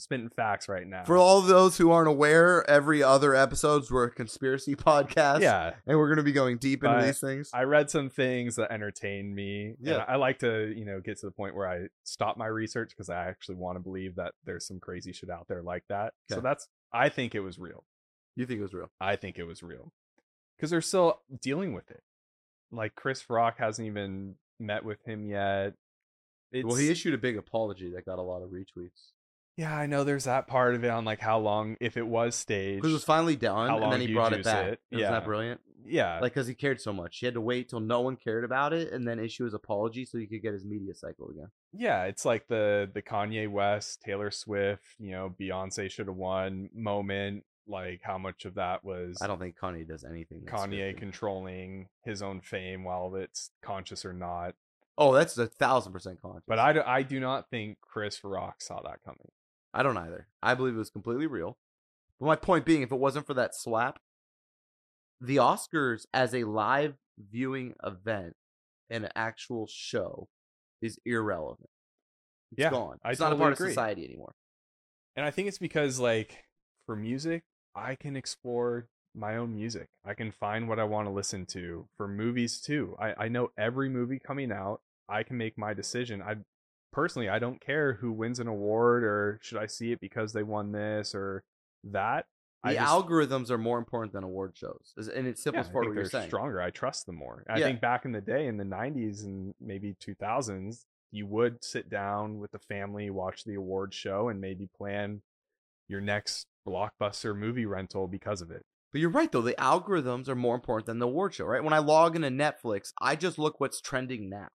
spitting facts right now.
For all those who aren't aware, every other episodes were a conspiracy (laughs) podcast.
yeah,
and we're gonna be going deep into
But
these things.
I read some things that entertained me.
Yeah.
I like to, you know, get to the point where I stop my research because I actually want to believe that there's some crazy shit out there like that. So that's I think it was real.
you think it was real?
I think it was real. Because they're still dealing with it. Like Chris Rock hasn't even met with him yet. it's,
well, he issued a big apology that got a lot of retweets
yeah, I know there's that part of it on like how long if it was staged.
because it was finally done, and then he brought it back.
it,
Isn't that brilliant?
yeah,
Like, because he cared so much, he had to wait till no one cared about it, and then issue his apology so he could get his media cycle again.
yeah, it's like the the Kanye West, Taylor Swift, you know, Beyonce should have won moment. Like how much of that was
I don't think Kanye does anything.
Kanye controlling his own fame, while it's conscious or not.
Oh, that's a thousand percent conscious.
But I, do, I do not think Chris Rock saw that coming.
I don't either. I believe it was completely real. But my point being, if it wasn't for that slap, the Oscars as a live viewing event and an actual show is irrelevant. It's
Yeah,
gone.
I
It's not a part
agree.
of society anymore.
And I think it's because like for music, I can explore my own music. I can find what I want to listen to. For movies too. I, I know every movie coming out. I can make my decision. I personally I don't care who wins an award or should I see it because they won this or that.
The
just,
algorithms are more important than award shows. and its
yeah,
simplest
I
what you're saying.
stronger. I trust them more. I
Yeah.
think back in the day in the 90s and maybe 2000s, you would sit down with the family, watch the award show and maybe plan your next blockbuster movie rental because of it.
But you're right though. The algorithms are more important than the award show, right? When I log into Netflix, I just look what's trending now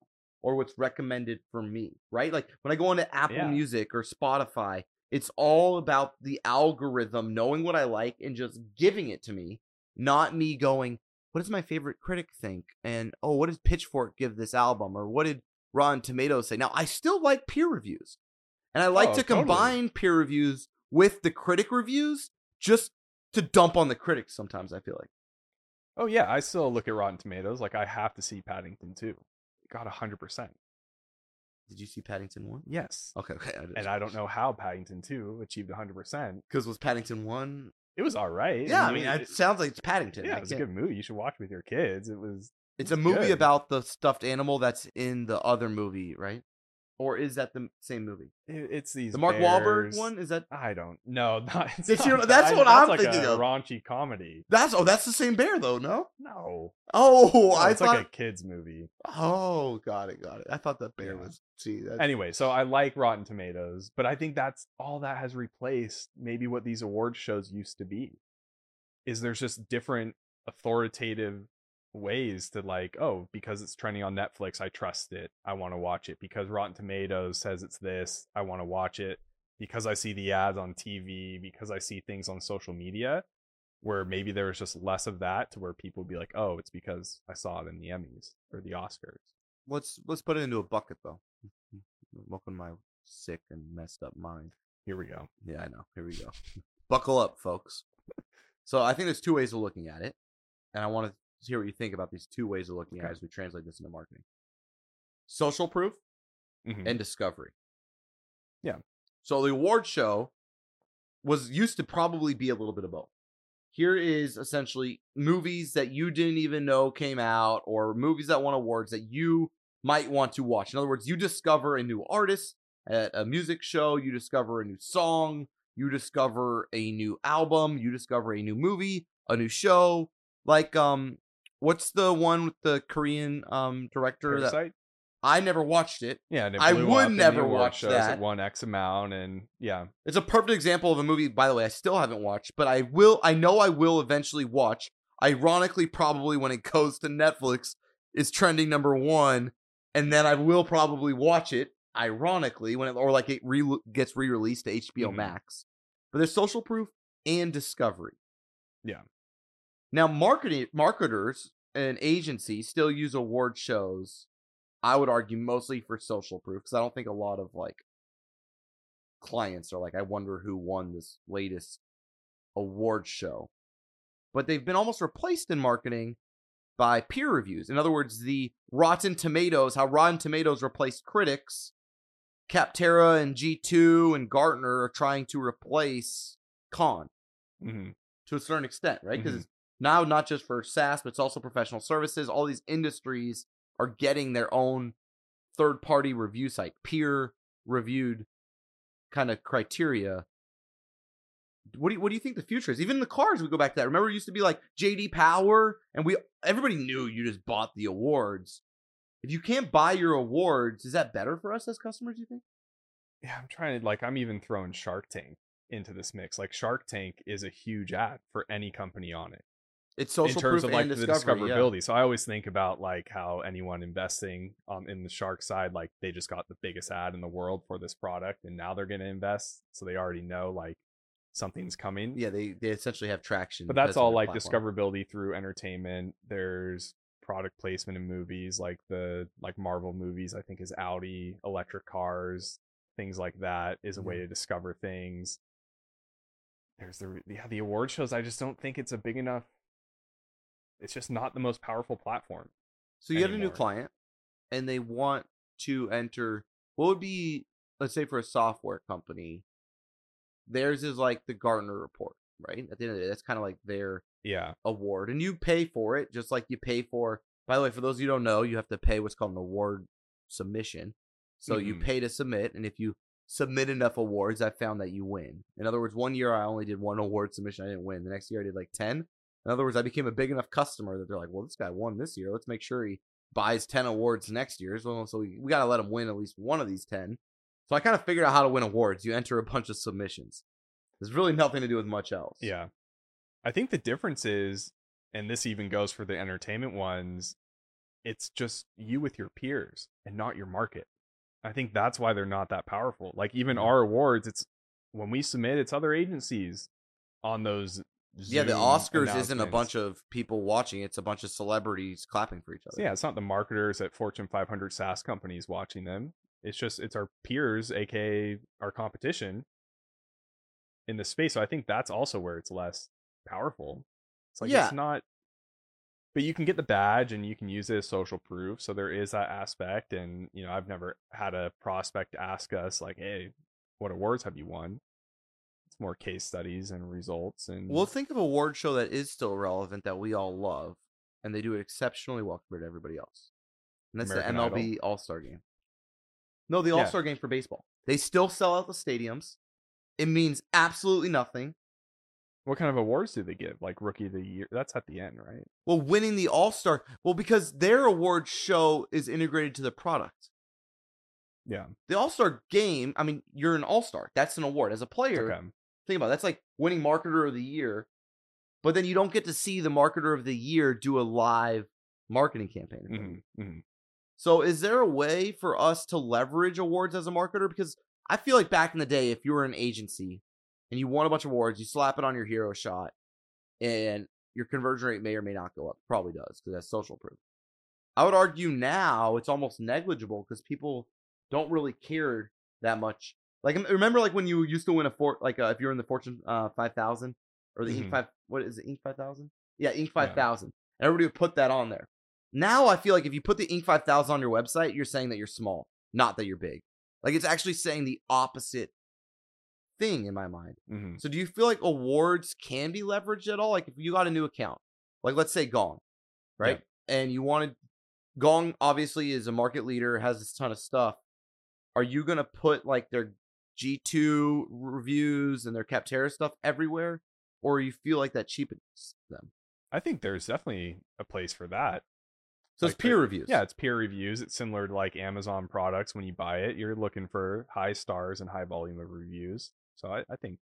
or what's recommended for me, right? Like when I go into Apple
Yeah.
Music or Spotify, it's all about the algorithm knowing what I like and just giving it to me, not me going, what does my favorite critic think? And oh, what did Pitchfork give this album? Or what did Rotten Tomatoes say? Now, I still like peer reviews. And I like
Oh,
to
totally.
combine peer reviews with the critic reviews just to dump on the critics sometimes, I feel like.
Oh yeah, I still look at Rotten Tomatoes. Like I have to see Paddington too. It got hundred percent.
Did you see Paddington 1?
Yes.
Okay, okay.
And I don't know how Paddington two achieved hundred percent.
Because was Paddington 1?
It was all right.
Yeah, I
it
mean,
was-
it sounds like it's Paddington.
yeah,
I
it was a good movie. You should watch with your kids. It was.
It's a movie
good.
about the stuffed animal that's in the other movie, right? Or is that the same movie?
it- it's these
The Mark Wahlberg
bears-
one? Is that
I don't. (laughs) know.
That's that's what
that's
I'm
like
thinking
a
of.
Raunchy comedy.
That's oh, that's the same bear though, no?
No,
Oh,
No,
I
it's
thought
like a kids movie.
Oh, got it, got it. I thought that bear
Yeah.
was see that
Anyway, so I like Rotten Tomatoes, but I think that's all that has replaced maybe what these award shows used to be. Is there's just different authoritative ways to like, oh, because it's trending on Netflix, I trust it. I want to watch it. Because Rotten Tomatoes says it's this, I want to watch it. Because I see the ads on TV, because I see things on social media, where maybe there was just less of that to where people would be like, oh, it's because I saw it in the Emmys or the Oscars.
let's let's put it into a bucket though. Welcome to my sick and messed up mind.
Here we go.
Yeah, I know. Here we go. Buckle up, folks. So I think there's two ways of looking at it, and I want to hear what you think about these two ways of looking at it as we translate this into marketing. Social proof
Mhm.
and discovery.
Yeah.
So the award show was used to probably be a little bit of both. Here is essentially movies that you didn't even know came out or movies that won awards that you might want to watch. In other words, you discover a new artist at a music show, you discover a new song, you discover a new album, you discover a new movie, a new show. Like um what's the one with the Korean um director that I never watched it.
Yeah, and it
I would
up in the
never watch that.
It won X amount, and yeah,
It's a perfect example of a movie, by the way, I still haven't watched, but I will I know I will eventually watch. Ironically, probably when it goes to Netflix, is trending number one, and then I will probably watch it, ironically, when it or like it re- gets re-released to HBO
Mhm.
Max. But there's social proof and discovery.
Yeah.
Now marketing marketers and agencies still use award shows, I would argue mostly for social proof, because I don't think a lot of like clients are like, I wonder who won this latest award show. But they've been almost replaced in marketing by peer reviews. In other words, the Rotten Tomatoes, how Rotten Tomatoes replaced critics, Capterra and G2 and Gartner are trying to replace Con
hmm
to a certain extent, right? Because
Mhm.
Now not just for SaaS, but it's also professional services. All these industries are getting their own third party review site, peer reviewed kind of criteria. What do you what do you think the future is? Even the cars, we go back to that. Remember, it used to be like JD Power, and we everybody knew you just bought the awards. If you can't buy your awards, is that better for us as customers? You think?
Yeah, I'm trying to like I'm even throwing Shark Tank into this mix. Like Shark Tank is a huge ad for any company on it.
It's social
in terms
proof
of like
and
the
discovery, yeah.
discoverability. So I always think about like how anyone investing um in the shark side, like they just got the biggest ad in the world for this product and now they're gonna invest. So they already know like something's coming.
Yeah, they they essentially have traction.
But that's all like
platform.
discoverability through entertainment. There's product placement in movies like the like Marvel movies, I think is Audi, electric cars, things like that is a way
Mhm.
to discover things. There's the yeah, the award shows I just don't think it's a big enough it's just not the most powerful platform.
So you get a new client, and they want to enter. What would be, let's say, for a software company, theirs is like the Gartner report, right? At the end of the day, that's kind of like their
Yeah.
award, and you pay for it just like you pay for. By the way, for those of you who don't know, you have to pay what's called an award submission. So you
Mhm.
pay to submit, and if you submit enough awards, I found that you win. In other words, one year I only did one award submission, I didn't win. The next year I did like ten. In other words, I became a big enough customer that they're like, well, this guy won this year. Let's make sure he buys 10 awards next year. So, so we, we got to let him win at least one of these 10. So I kind of figured out how to win awards. You enter a bunch of submissions. There's really nothing to do with much else.
Yeah. I think the difference is, and this even goes for the entertainment ones, it's just you with your peers and not your market. I think that's why they're not that powerful. Like even our awards, it's when we submit, it's other agencies on those.
Yeah, the Oscars isn't a bunch of people watching. It's a bunch of celebrities clapping for each other.
So yeah, it's not the marketers at Fortune 500 SaaS companies watching them. It's just it's our peers, aka our competition, in the space. So I think that's also where it's less powerful. It's like
Yeah.
it's not, but you can get the badge and you can use it as social proof. So there is that aspect. And you know, I've never had a prospect ask us like, "Hey, what awards have you won?" It's more case studies and results. And
Well, think of a award show that is still relevant that we all love, and they do it exceptionally well compared to everybody else. And that's
American
the MLB All Star Game. No, the All Star Game for baseball. They still sell out the stadiums. It means absolutely nothing.
what kind of awards do they give? Like rookie of the year? That's at the end, right?
Well, winning the All Star, well, because their award show is integrated to the product.
Yeah.
The All Star Game, I mean, you're an All Star. That's an award. As a player,
Okay.
Think about it, that's like winning Marketer of the Year, but then you don't get to see the Marketer of the Year do a live marketing campaign. in front of you.
hmm hmm
So is there a way for us to leverage awards as a marketer? Because I feel like back in the day, if you were an agency and you won a bunch of awards, you slap it on your hero shot, and your conversion rate may or may not go up. Probably does because that's social proof. I would argue now it's almost negligible because people don't really care that much. Like remember, like when you used to win a fort, like uh, if you're in the Fortune uh, 5000 or the Inc.
Mhm.
five, what is it, Inc. 5000? Yeah, Inc.
Yeah.
5000. Everybody would put that on there. Now I feel like if you put the Inc. 5000 on your website, you're saying that you're small, not that you're big. Like it's actually saying the opposite thing in my mind.
hmm
So do you feel like awards can be leveraged at all? Like if you got a new account, like let's say Gong, right? And you wanted Gong obviously is a market leader, has this ton of stuff. Are you gonna put like their G2 reviews and their Capterra stuff everywhere? Or you feel like that cheapens them?
I think there's definitely a place for that.
So
Like
it's peer
the-
reviews.
Yeah, it's peer reviews. It's similar to like Amazon products. When you buy it, you're looking for high stars and high volume of reviews. So I, I think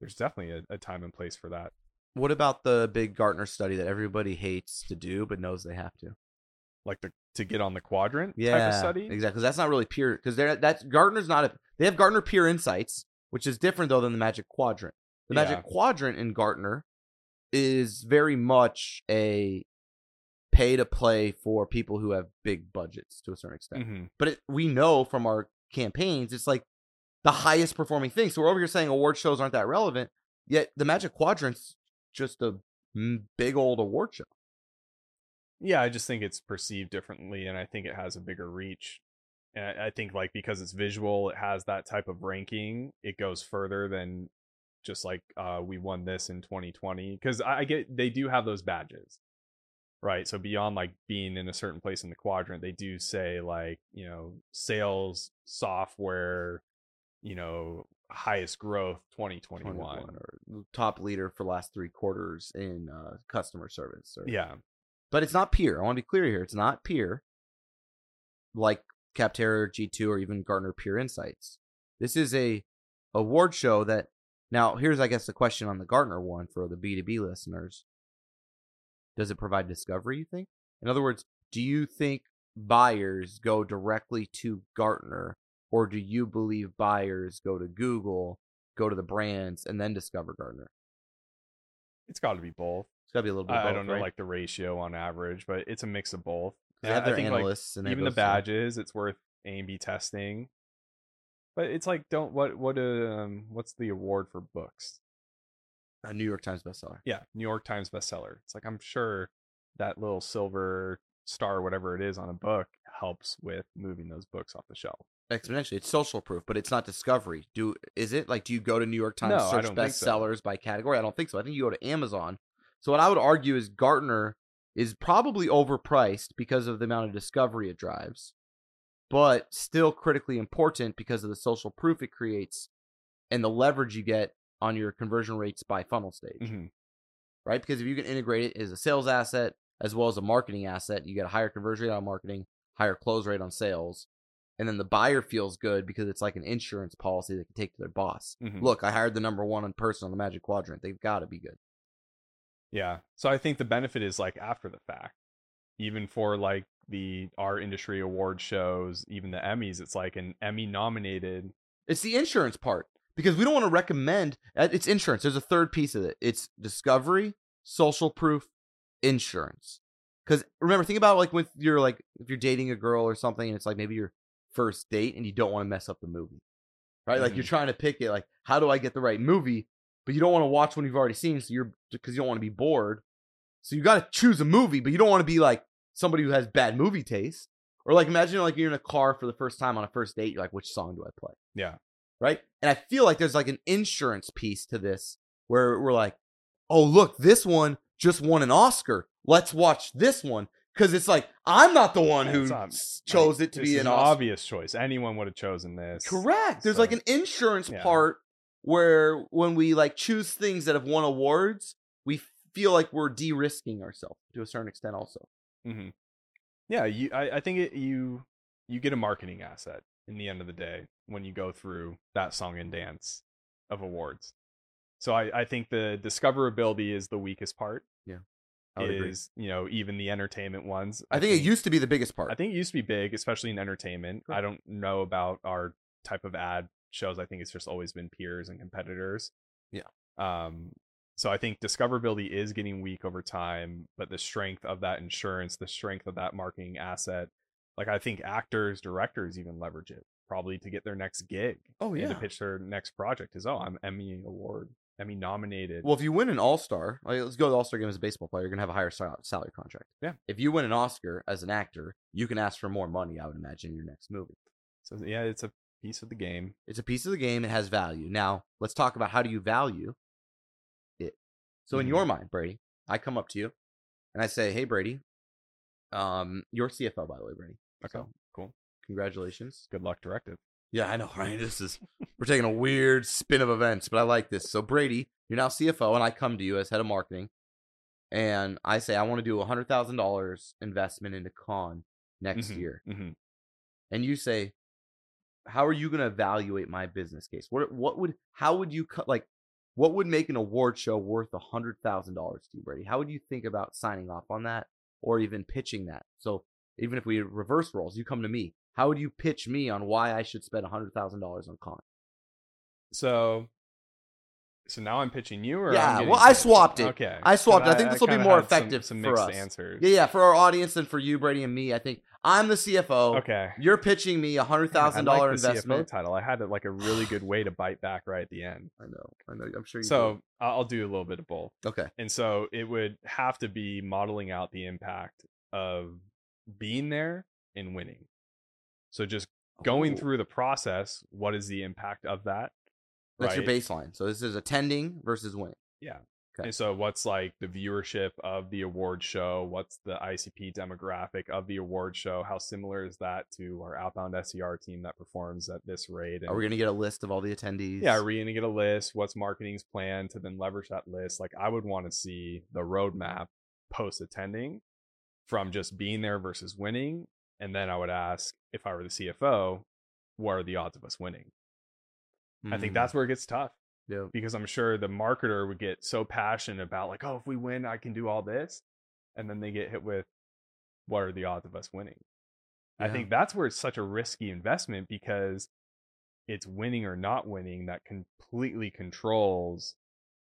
there's definitely a, a time and place for that.
What about the big Gartner study that everybody hates to do but knows they have to?
Like the to get on the quadrant
Yeah,
type of study.
exactly. Because that's not really peer. Because they're that's Gartner's not a. They have Gartner Peer Insights, which is different though than the Magic Quadrant. The Magic
Yeah.
Quadrant in Gartner is very much a pay to play for people who have big budgets to a certain extent.
Mhm.
But it, we know from our campaigns, it's like the highest performing thing. So we're over here saying award shows aren't that relevant, yet the Magic Quadrant's just a big old award show.
Yeah, I just think it's perceived differently, and I think it has a bigger reach. And I think like because it's visual, it has that type of ranking. It goes further than just like uh, we won this in 2020. Because I, I get they do have those badges, right? So beyond like being in a certain place in the quadrant, they do say like you know sales software, you know highest growth 2021.
or top leader for last three quarters in uh, customer service. Or,
Yeah,
but it's not peer. I want to be clear here. It's not peer. like Capterra G2 or even Gartner Peer Insights. This is a award show that now here's I guess the question on the Gartner one for the B2B listeners. Does it provide discovery, you think? In other words, do you think buyers go directly to Gartner or do you believe buyers go to Google, go to the brands and then discover Gartner?
It's got to be both.
Got to be a little bit
I, I
both,
don't know
right?
like the ratio on average, but it's a mix of both.
they have
I
their
think, like,
and
even the
through-
badges, it's worth A and B testing. But it's like, don't what what um what's the award for books?
a New York Times bestseller.
Yeah, New York Times bestseller. It's like I'm sure that little silver star, whatever it is, on a book helps with moving those books off the shelf.
exponentially. It's social proof, but it's not discovery. Do is it like do you go to New York Times
No, I
search
don't so.
bestsellers by category? I don't think so. I think you go to Amazon. So what I would argue is Gartner is probably overpriced because of the amount of discovery it drives, but still critically important because of the social proof it creates and the leverage you get on your conversion rates by funnel stage.
Mhm.
Right? Because if you can integrate it as a sales asset as well as a marketing asset, you get a higher conversion rate on marketing, higher close rate on sales, and then the buyer feels good because it's like an insurance policy they can take to their boss.
Mhm.
Look, I hired the number one person on the Magic Quadrant. They've got to be good.
Yeah. So I think the benefit is like after the fact. Even for like the our industry award shows, even the Emmys, it's like an Emmy nominated.
It's the insurance part because we don't want to recommend. uh, It's insurance. There's a third piece of it. It's discovery, social proof, insurance. Because remember, think about like when you're like if you're dating a girl or something, and it's like maybe your first date, and you don't want to mess up the movie, right? Like you're trying to pick it. Like, how do I get the right movie? But you don't want to watch one you've already seen, so you're because you don't want to be bored. So you got to choose a movie, but you don't want to be like somebody who has bad movie taste. Or like imagine like you're in a car for the first time on a first date. You're like, which song do I play?
Yeah.
right? And I feel like there's like an insurance piece to this where we're like, oh, look, this one just won an Oscar. Let's watch this one. Because it's like, I'm not the one who
not-
chose it to be an
an obvious choice. Anyone would have chosen this.
Correct. There's
So-
like an insurance
yeah.
part where when we like choose things that have won awards, we feel like we're de-risking ourselves to a certain extent also.
hmm Yeah, you. I, I think it, you you get a marketing asset in the end of the day when you go through that song and dance of awards. So I, I think the discoverability is the weakest part.
I would agree.
is you know even the entertainment ones.
I think it used to be the biggest part.
I think it used to be big, especially in entertainment. I don't know about our type of ad shows. I think it's just always been peers and competitors.
Yeah.
Um. So I think discoverability is getting weak over time, but the strength of that insurance, the strength of that marketing asset, like I think actors, directors even leverage it probably to get their next gig.
Oh,
and
yeah.
to pitch their next project is oh I'm Emmy award, Emmy nominated.
Well, if you win an All Star, like, let's go to the All Star game as a baseball player, you're gonna have a higher sal- salary contract.
Yeah.
If you win an Oscar as an actor, you can ask for more money. I would imagine in your next movie.
so yeah, it's a piece of the game.
It's a piece of the game. It has value. Now let's talk about how do you value it. So in
Mhm.
your mind, Brady, I come up to you and I say, "Hey, Brady, um, you're CFO by the way, Brady.
Okay,
So,
cool.
Congratulations.
Good luck, directive.
Yeah, I know, (laughs) right? This is (laughs) we're taking a weird spin of events, but I like this. So Brady, you're now CFO, and I come to you as head of marketing, and I say I want to do a hundred thousand dollars investment into Con next
Mhm,
year,
mhm.
and you say, how are you going to evaluate my business case? What what would how would you cut like what would make an award show worth a hundred thousand dollars to you, Brady? How would you think about signing off on that, or even pitching that? So even if we reverse roles, you come to me. How would you pitch me on why I should spend a hundred thousand dollars on Con?
So, so now I'm pitching you, or
Yeah, well, I swapped it.
Okay,
I swapped it. I think this will be more
had some-
effective
Some,
for us.
answers.
Yeah, yeah. For our audience and for you, Brady, and me, I think I'm the CFO.
Okay.
You're pitching me a hundred thousand
like
dollar investment.
CFO title. I had like a really good way to bite back right at the end. (sighs)
I know. I know. I'm sure you.
So I'll do a little bit of both.
okay.
And so it would have to be modeling out the impact of being there and winning. So just going
Ooh.
through the process, what is the impact of that?
That's your
right?
baseline. So this is attending versus winning. Okay.
And so what's like the viewership of the award show? What's the ICP demographic of the award show? How similar is that to our outbound SDR team that performs at this rate? And
Are we gonna get a list of all the attendees?
yeah, are we gonna get a list? What's marketing's plan to then leverage that list? Like I would want to see the roadmap post attending from just being there versus winning And then I would ask if I were the CFO, what are the odds of us winning? I think
Mm,
that's where it gets tough
yeah.
because I'm sure the marketer would get so passionate about like, oh, if we win, I can do all this, and then they get hit with, what are the odds of us winning? I think that's where it's such a risky investment because it's winning or not winning that completely controls,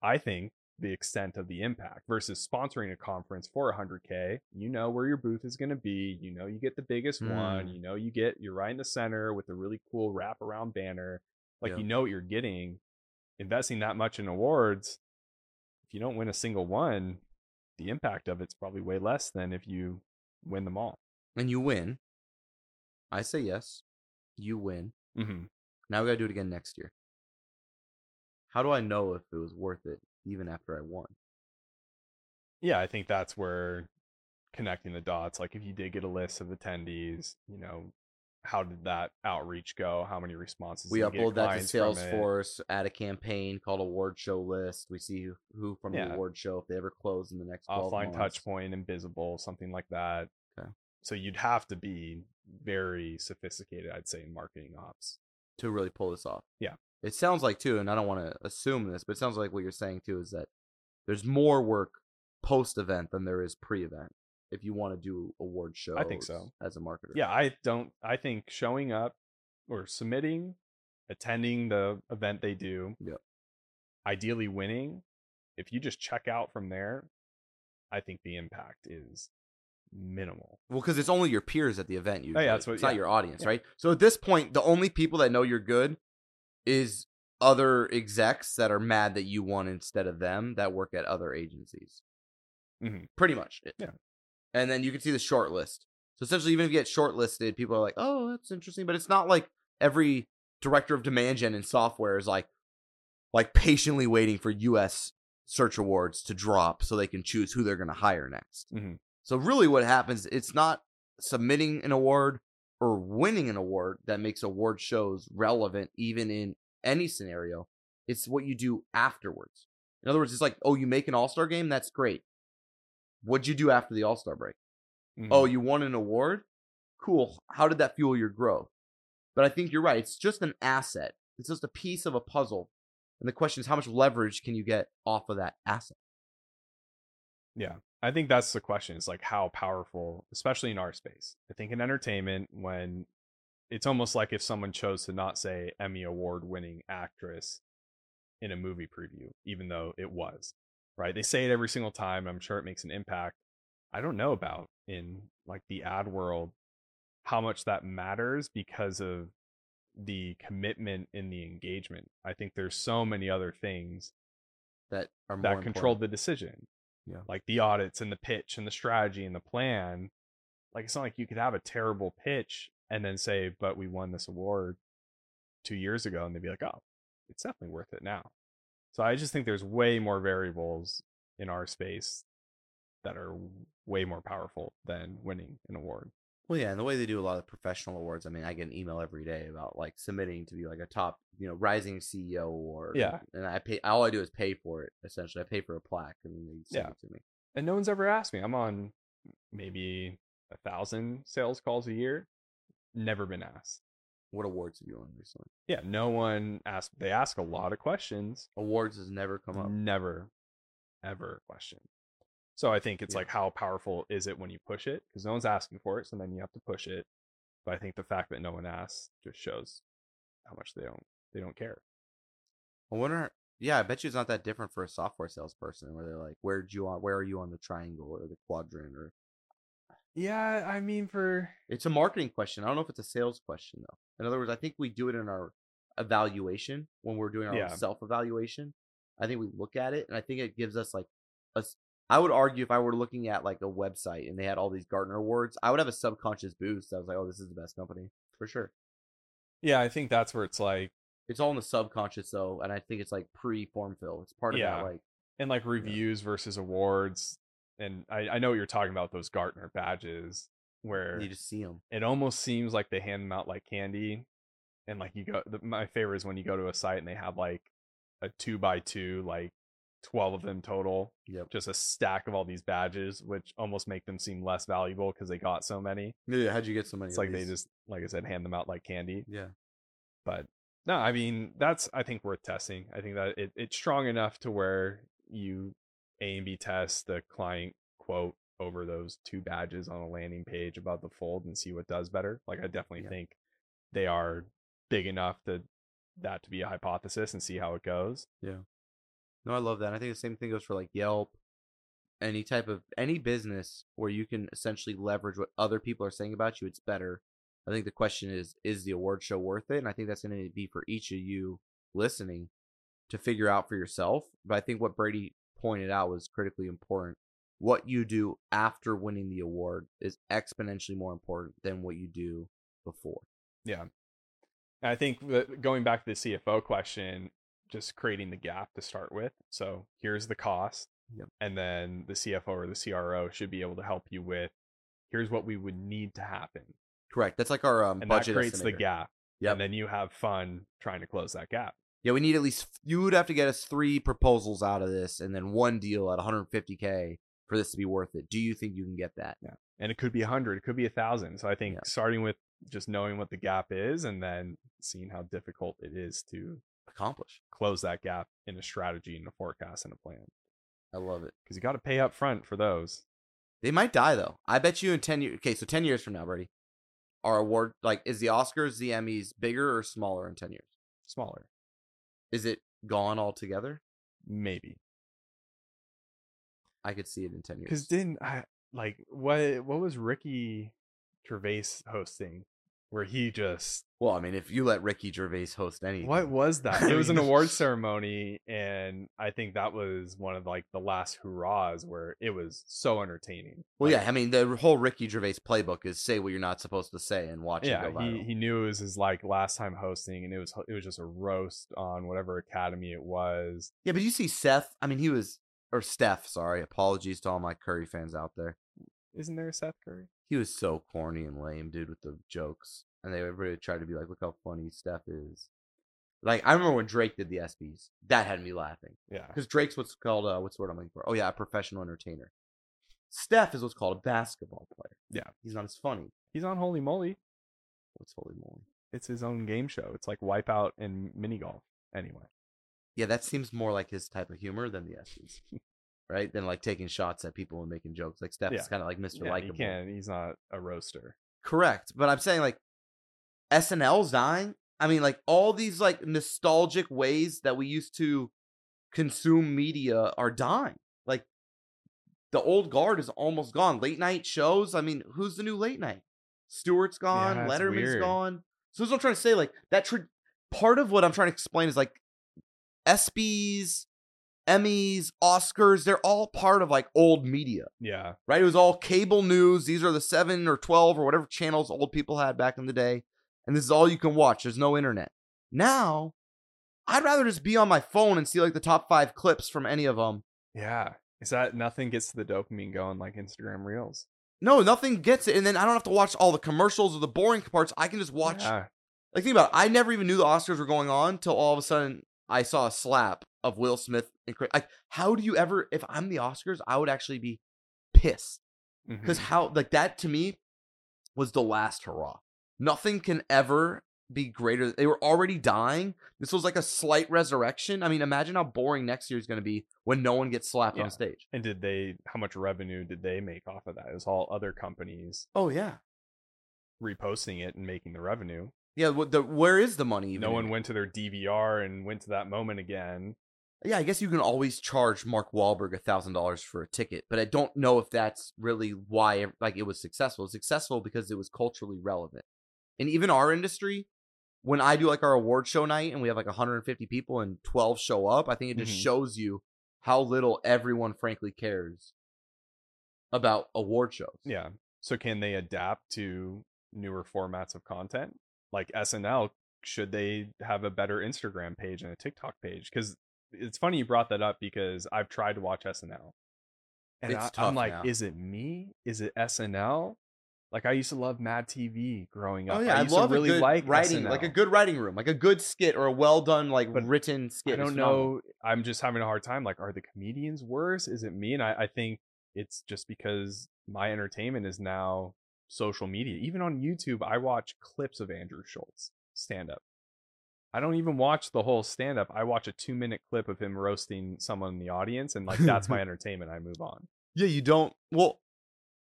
I think, the extent of the impact versus sponsoring a conference for 100k. You know where your booth is going to be. You know you get the biggest one.
Mm.
You know you get you're right in the center with a really cool wraparound banner. Like
Yeah.
you know what you're getting. Investing that much in awards, if you don't win a single one, the impact of it's probably way less than if you win them all.
And you win. I say yes. You win.
Mm-hmm.
Now we gotta do it again next year. How do I know if it was worth it even after I won?
yeah, I think that's where connecting the dots. Like if you did get a list of attendees, you know, how did that outreach go? How many responses?
We
did you get
upload that to
clients from it?
Salesforce, add a campaign called award show list. We see who, who from
Yeah.
the award show if they ever close in the next 12
offline touch point, invisible, something like that.
Okay.
So you'd have to be very sophisticated, I'd say, in marketing ops.
to really pull this off.
Yeah.
It sounds like too, and I don't want to assume this, but it sounds like what you're saying too is that there's more work post event than there is pre event. If you want to do award shows,
I think so.
As a marketer,
Yeah, I don't. I think showing up or submitting, attending the event they do,
Yep.
ideally winning. If you just check out from there, I think the impact is minimal.
Well, because it's only your peers at the event.
Oh, yeah, that's what-
it's not your audience,
Yeah.
right? So at this point, the only people that know you're good is other execs that are mad that you won instead of them that work at other agencies.
Mhm.
Pretty much. it.
Yeah.
And then you can see the short list. So essentially, even if you get shortlisted, people are like, "Oh, that's interesting," but it's not like every director of demand gen and software is like, like patiently waiting for U.S. search awards to drop so they can choose who they're going to hire next.
Mhm.
So really, what happens? It's not submitting an award or winning an award that makes award shows relevant, even in any scenario. It's what you do afterwards. In other words, it's like, oh, you make an All Star game, that's great. What'd you do after the All Star break?
Mhm.
Oh, you won an award? Cool. How did that fuel your growth? But I think you're right. It's just an asset. It's just a piece of a puzzle. And the question is, how much leverage can you get off of that asset?
Yeah. I think that's the question is like how powerful, especially in our space. I think in entertainment, when it's almost like if someone chose to not say Emmy award winning actress in a movie preview, even though it was, right? They say it every single time. I'm sure it makes an impact. I don't know about in like the ad world how much that matters because of the commitment in the engagement. I think there's so many other things
That are more
that
important.
control the decision.
Yeah.
Like the audits and the pitch and the strategy and the plan. Like it's not like you could have a terrible pitch and then say, but we won this award two years ago, and they'd be like, oh, it's definitely worth it now. So I just think there's way more variables in our space that are way more powerful than winning an award.
Well, yeah, and the way they do a lot of professional awards. I mean, I get an email every day about like submitting to be like a top, you know, rising CEO award.
Yeah.
and I pay. All I do is pay for it. Essentially, I pay for a plaque, and then they send
Yeah.
it to me.
And no one's ever asked me. I'm on maybe a thousand sales calls a year. Never been asked.
What awards have you won recently?
Yeah, no one asked. They ask a lot of questions.
Awards has never come up.
Never, ever question. So I think it's
Yeah.
like how powerful is it when you push it? Because no one's asking for it, so then you have to push it. But I think the fact that no one asks just shows how much they don't they don't care.
I wonder. Yeah, I bet you it's not that different for a software salesperson, where they're like, "Where'd you on? Where are you on the triangle or the quadrant?" Or
Yeah, I mean for
it's a marketing question. I don't know if it's a sales question though. In other words, I think we do it in our evaluation when we're doing our
Yeah.
self evaluation. I think we look at it, and I think it gives us like a. I would argue if I were looking at like a website and they had all these Gartner awards, I would have a subconscious boost. I was like, "Oh, this is the best company for sure."
yeah, I think that's where it's like
It's all in the subconscious though, and I think it's like pre form fill. It's part of
Yeah.
that like
and like reviews versus awards. And I, I know what you're talking about those Gartner badges where
you just see them.
it almost seems like they hand them out like candy and like you go the, my favorite is when you go to a site and they have like a two by two like 12 of them total.
Yep.
Just a stack of all these badges, which almost make them seem less valuable because they got so many.
Yeah, how'd you get so many?
It's like they just, like I said, hand them out like candy.
yeah.
But no, I mean, that's, I think, worth testing. I think that it, it's strong enough to where you A and B test the client quote over those two badges on a landing page about the fold and see what does better. Like, I definitely
Yeah.
think they are big enough to that to be a hypothesis and see how it goes. Yeah.
No, I love that. I think the same thing goes for like Yelp, any type of any business where you can essentially leverage what other people are saying about you. It's better. I think the question is, is the award show worth it? And I think that's going to be for each of you listening to figure out for yourself. But I think what Brady pointed out was critically important. What you do after winning the award is exponentially more important than what you do before.
Yeah. And I think going back to the CFO question, just creating the gap to start with. So here's the cost.
Yep.
And then the CFO or the CRO should be able to help you with here's what we would need to happen.
Correct. That's like our um,
And that
budget
creates the gap.
Yeah.
And then you have fun trying to close that gap.
Yeah, we need at least you would have to get us three proposals out of this, and then one deal at 150k for this to be worth it. Do you think you can get that? Yeah.
And it could be a hundred, it could be a thousand. So I think
Yeah.
starting with just knowing what the gap is and then seeing how difficult it is to
Accomplish.
close that gap in a strategy and a forecast and a plan.
I love it.
Because you got to pay up front for those.
They might die though. I bet you in 10 years. Okay, so 10 years from now, Brady, our award like is the Oscars, the Emmys bigger or smaller in 10 years?
Smaller.
Is it gone altogether?
Maybe.
I could see it in 10 years.
Because didn't I like what what was Ricky Gervais hosting where he just
well, I mean, if you let Ricky Gervais host anything,
what was that? (laughs) It was an award ceremony and I think that was one of like the last hurrahs where it was so entertaining.
Well,
Like,
yeah, I mean, the whole Ricky Gervais playbook is say what you're not supposed to say and watch
yeah,
it go
he, he knew it was his like last time hosting and it was it was just a roast on whatever academy it was.
Yeah, but you see Seth. I mean, he was or Steph. Sorry, apologies to all my Curry fans out there.
Isn't there a Seth Curry?
He was so corny and lame, dude, with the jokes, and they everybody tried to be like, "Look how funny Steph is." Like I remember when Drake did the ESPYS, that had me laughing
Yeah.
because Drake's what's called uh, what's the word I'm looking for? Oh yeah, a professional entertainer. Steph is what's called a basketball player.
Yeah.
he's not as funny.
He's on Holey Moley.
What's holey moley?
It's his own game show. It's like Wipeout and mini golf. Anyway.
Yeah, that seems more like his type of humor than the ESPYS, right? Than like taking shots at people and making jokes. Like Steph
Yeah.
is kind of like Mr.
Yeah, he
Likeable.
can. He's not a roaster.
Correct. But I'm saying like SNL's dying. I mean, like all these like nostalgic ways that we used to consume media are dying. Like the old guard is almost gone. Late night shows. I mean, who's the new late night? Stewart's gone.
Yeah,
Letterman's
weird.
gone. So that's what I'm trying to say. Like that. Tra- part of what I'm trying to explain is like ESPYS, Emmys, Oscars. They're all part of like old media
Yeah.
right? It was all cable news. These are the seven or 12 or whatever channels old people had back in the day. And this is all you can watch. There's no internet. Now, I'd rather just be on my phone and see like the top five clips from any of them.
Yeah. Is that nothing gets the dopamine going like Instagram Reels?
No, nothing gets it. And then I don't have to watch all the commercials or the boring parts. I can just watch.
Yeah.
Like, think about it. I never even knew the Oscars were going on till all of a sudden I saw a slap of Will Smith. And Chris. Like, how do you ever, if I'm the Oscars, I would actually be pissed. Because mm-hmm. how like that to me was the last hurrah nothing can ever be greater they were already dying this was like a slight resurrection i mean imagine how boring next year is going to be when no one gets slapped
Yeah.
on stage
And did they how much revenue did they make off of that? It was all other companies
oh yeah
reposting it and making the revenue.
Yeah the where is the money even
no one
it?
went to their DVR and went to that moment again.
yeah i guess you can always charge mark Wahlberg a thousand dollars for a ticket but i don't know if that's really why like it was successful it's successful because it was culturally relevant and even our industry when i do like our award show night and we have like 150 people and 12 show up i think it just
Mhm.
shows you how little everyone frankly cares about award shows
Yeah. So can they adapt to newer formats of content? Like SNL, should they have a better Instagram page and a TikTok page? Because it's funny you brought that up because I've tried to watch SNL. And
It's
I,
tough
I'm like,
now.
is it me? Is it SNL? Like I used to love Mad TV growing oh, up.
Oh yeah,
I
I,
used
love
to really like
writing, like a good writing room, like a good skit or a well done, like
But
written skit.
I don't know. I'm just having a hard time. Like, are the comedians worse? Is it me? And I, I think it's just because my entertainment is now social media. Even on YouTube, I watch clips of Andrew Schulz stand up. I don't even watch the whole stand up. I watch a two minute clip of him roasting someone in the audience, and like that's my (laughs) entertainment. I move on.
Yeah, you don't. Well,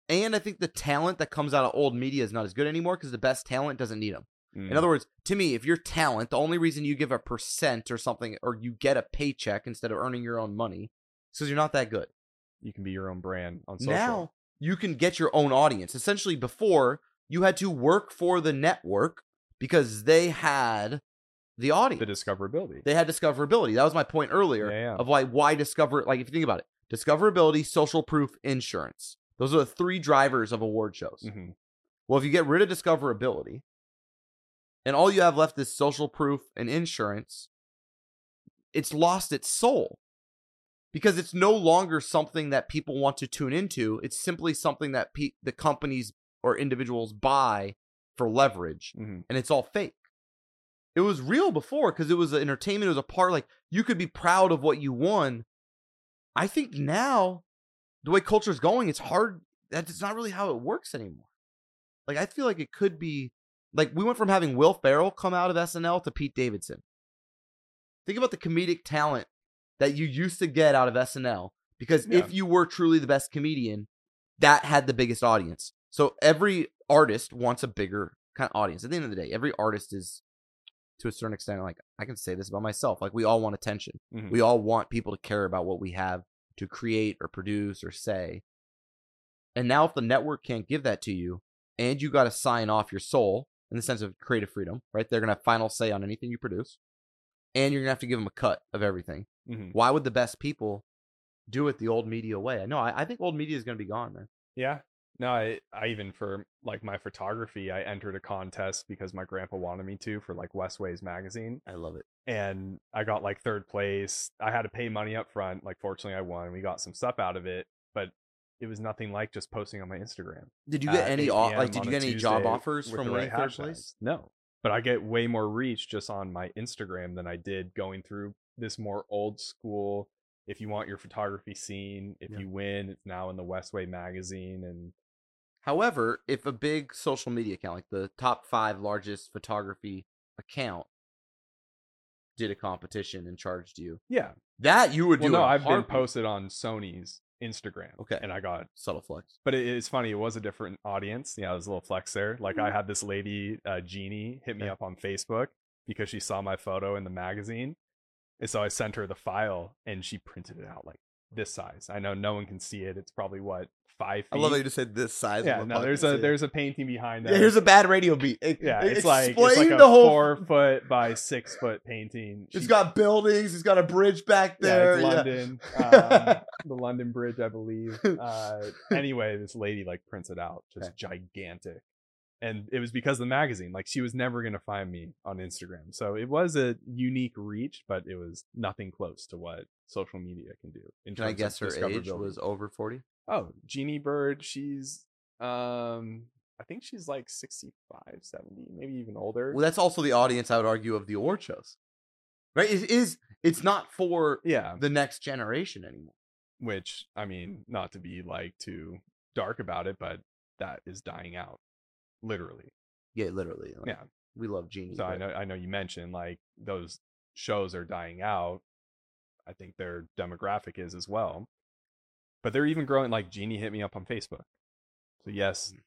and I think the talent that comes out of old media is not as good anymore because the best talent doesn't need them.
Mm.
In other words, to me, if you're talent, the only reason you give a percent or something, or you get a paycheck instead of earning your own money, is because you're not that good.
you can be your own brand on social.
Now you can get your own audience. Essentially, before you had to work for the network because they had the audience.
the discoverability.
they had discoverability. That was my point earlier
Yeah, yeah.
of why why discover. Like if you think about it, discoverability, social proof, insurance. Those are the three drivers of award shows.
Mhm.
Well, if you get rid of discoverability and all you have left is social proof and insurance, it's lost its soul because it's no longer something that people want to tune into. It's simply something that pe- the companies or individuals buy for leverage,
Mhm.
and it's all fake. It was real before because it was entertainment. It was a part like you could be proud of what you won. I think now, the way culture is going, it's hard. That's not really how it works anymore. Like I feel like it could be like we went from having Will Ferrell come out of SNL to Pete Davidson. Think about the comedic talent that you used to get out of SNL because
Yeah.
if you were truly the best comedian, that had the biggest audience. So every artist wants a bigger kind of audience. At the end of the day, every artist is to a certain extent like I can say this about myself. Like we all want attention.
Mhm.
We all want people to care about what we have to create or produce or say. And now, if the network can't give that to you, and you got to sign off your soul in the sense of creative freedom, right? They're going to have final say on anything you produce, and you're going to have to give them a cut of everything.
Mhm.
Why would the best people do it the old media way? No, I, I think old media is going to be gone, man.
Yeah. No, I, I even for like my photography, I entered a contest because my grandpa wanted me to for like Westways magazine.
I love it.
And I got like third place. I had to pay money up front. Like fortunately I won. We got some stuff out of it, but it was nothing like just posting on my Instagram.
Did you get any
8
au-
p.m.
like? Did you get any job offers from winning
right
third place?
No. But I get way more reach just on my Instagram than I did going through this more old school. If you want your photography seen, if
Yeah.
you win, it's now in the Westway magazine and
However, if a big social media account, like the top five largest photography account, did a competition and charged you,
yeah,
that you would
well,
do.
no, I've been posted on Sony's Instagram.
Okay.
and I got,
subtle flex.
but it, it's funny. It was a different audience. Yeah, it was a little flex there. Like I had this lady, uh, Jeannie, hit me
Mm-hmm. Okay.
up on Facebook because she saw my photo in the magazine, and so I sent her the file, and she printed it out like this size. I know no one can see it. It's probably what five. Feet.
I love that you just said this size.
Yeah, no, there's a there's a painting behind that.
yeah. Here's a bad radio beat. It-
yeah,
it-
it's like it's like a
the whole.
four foot by six foot painting.
It's
She-
got buildings. It's got a bridge back there.
Yeah, it's
yeah.
London, (laughs) um, the London Bridge, I believe. (laughs) Uh, anyway, this lady like prints it out, just gigantic, and it was because of the magazine. Like she was never gonna find me on Instagram, so it was a unique reach, but it was nothing close to what social media can do. In
Can I guess her age was over forty?
Oh, Jeannie Bird, she's um I think she's like 65, 70, maybe even older.
Well, that's also the audience I would argue of the award shows, right? It is. It's not for
yeah,
the next generation anymore.
which I mean, not to be like too dark about it, but that is dying out literally.
Yeah, literally. like,
Yeah.
we love Jeannie.
So I know I know you mentioned like those shows are dying out. I think their demographic is as well. But they're even growing like Jeannie hit me up on Facebook. So yes, mm.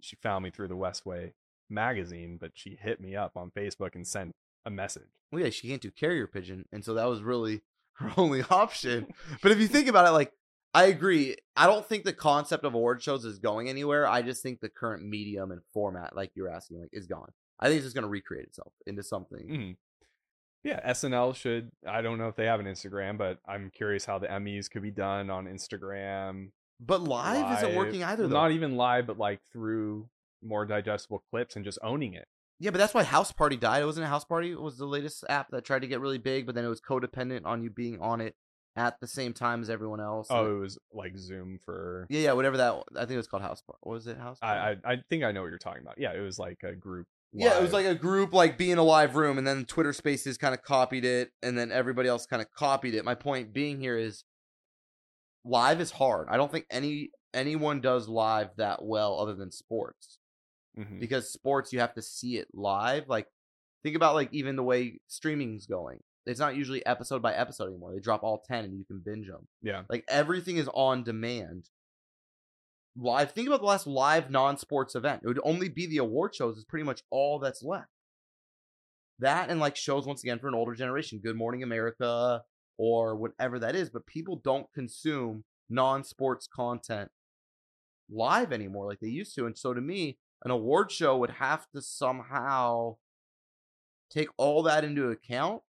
she found me through the Westway magazine, but she hit me up on Facebook and sent a message.
well, yeah, she can't do carrier pigeon, and so that was really (laughs) her only option. but if you think about it, like I agree, I don't think the concept of award shows is going anywhere. I just think the current medium and format, like you're asking, like is gone. I think it's just going to recreate itself into something.
Mhm. Yeah, SNL should. I don't know if they have an Instagram, but I'm curious how the Emmys could be done on Instagram.
But live, isn't working either. Though.
Not even live, but like through more digestible clips and just owning it.
Yeah, but that's why House Party died. It wasn't a House Party. It was the latest app that tried to get really big, but then it was codependent on you being on it at the same time as everyone else.
Oh, it was like Zoom for.
yeah, yeah, whatever that. I think it was called House Party. What was it? House.
I, I I think I know what you're talking about. Yeah, it was like a group.
Yeah, it was like a group like being a live room, and then Twitter Spaces kind of copied it, and then everybody else kind of copied it. My point being here is, live is hard. I don't think any anyone does live that well other than sports,
Mhm.
because sports you have to see it live. Like, think about like even the way streaming's going. It's not usually episode by episode anymore. They drop all ten, and you can binge them.
yeah.
Like everything is on demand. Live. Think about the last live non-sports event. It would only be the award shows. Is pretty much all that's left. That and like shows once again for an older generation. Good Morning America or whatever that is. But people don't consume non-sports content live anymore like they used to. And so to me, an award show would have to somehow take all that into account.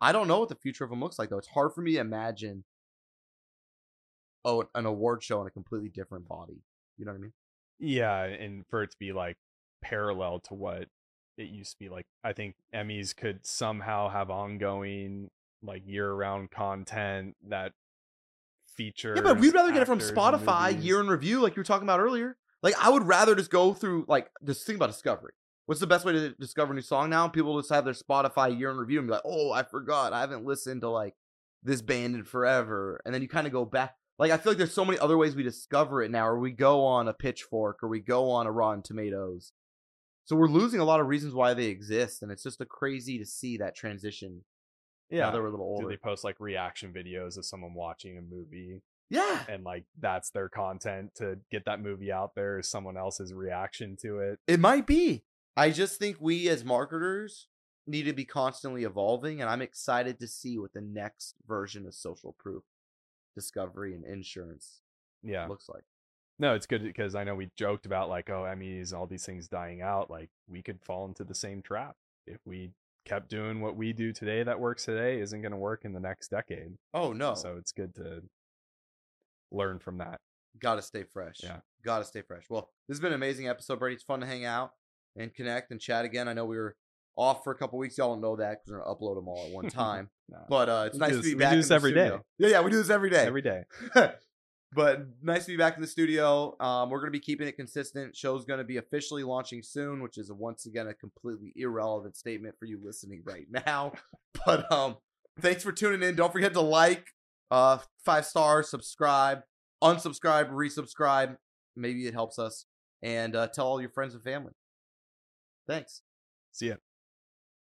I don't know what the future of them looks like though. It's hard for me to imagine oh an award show in a completely different body. You know what I mean?
Yeah, and for it to be like parallel to what it used to be like, I think Emmys could somehow have ongoing like year-round content that features.
Yeah, but we'd rather get it from Spotify year in review, like you were talking about earlier. Like I would rather just go through like this thing about discovery. What's the best way to discover a new song now? People just have their Spotify year in review and be like, "Oh, I forgot. I haven't listened to like this band in forever." And then you kind of go back. Like I feel like there's so many other ways we discover it now, or we go on a Pitchfork, or we go on a Rotten Tomatoes. So we're losing a lot of reasons why they exist, and it's just a crazy to see that transition. now
Yeah.
that we're a little older.
Do they post like reaction videos of someone watching a movie
yeah,
and like that's their content to get that movie out there is someone else's reaction to it?
It might be. I just think we as marketers need to be constantly evolving, and I'm excited to see what the next version of social proof, discovery, and insurance
Yeah.
looks like.
No, it's good because I know we joked about like, oh, Emmys, all these things dying out. Like, we could fall into the same trap if we kept doing what we do today that works today isn't going to work in the next decade.
Oh no!
So it's good to learn from that.
gotta stay fresh.
Yeah.
gotta stay fresh. Well, this has been an amazing episode, Brady. It's fun to hang out and connect and chat again. I know we were off for a couple weeks. Y'all don't know that because we're gonna upload them all at one (laughs) time.
No.
but uh, it's
We
nice
do
to be
we
back.
do
in
this
the
every day.
studio. Yeah, yeah, we do this every day.
Every day. (laughs)
but nice to be back in the studio. Um, we're gonna be keeping it consistent. Show's gonna be officially launching soon, which is once again a completely irrelevant statement for you listening right now. (laughs) But um, thanks for tuning in. Don't forget to like, uh, five stars, subscribe, unsubscribe, resubscribe. Maybe it helps us, and uh, tell all your friends and family. Thanks.
See ya.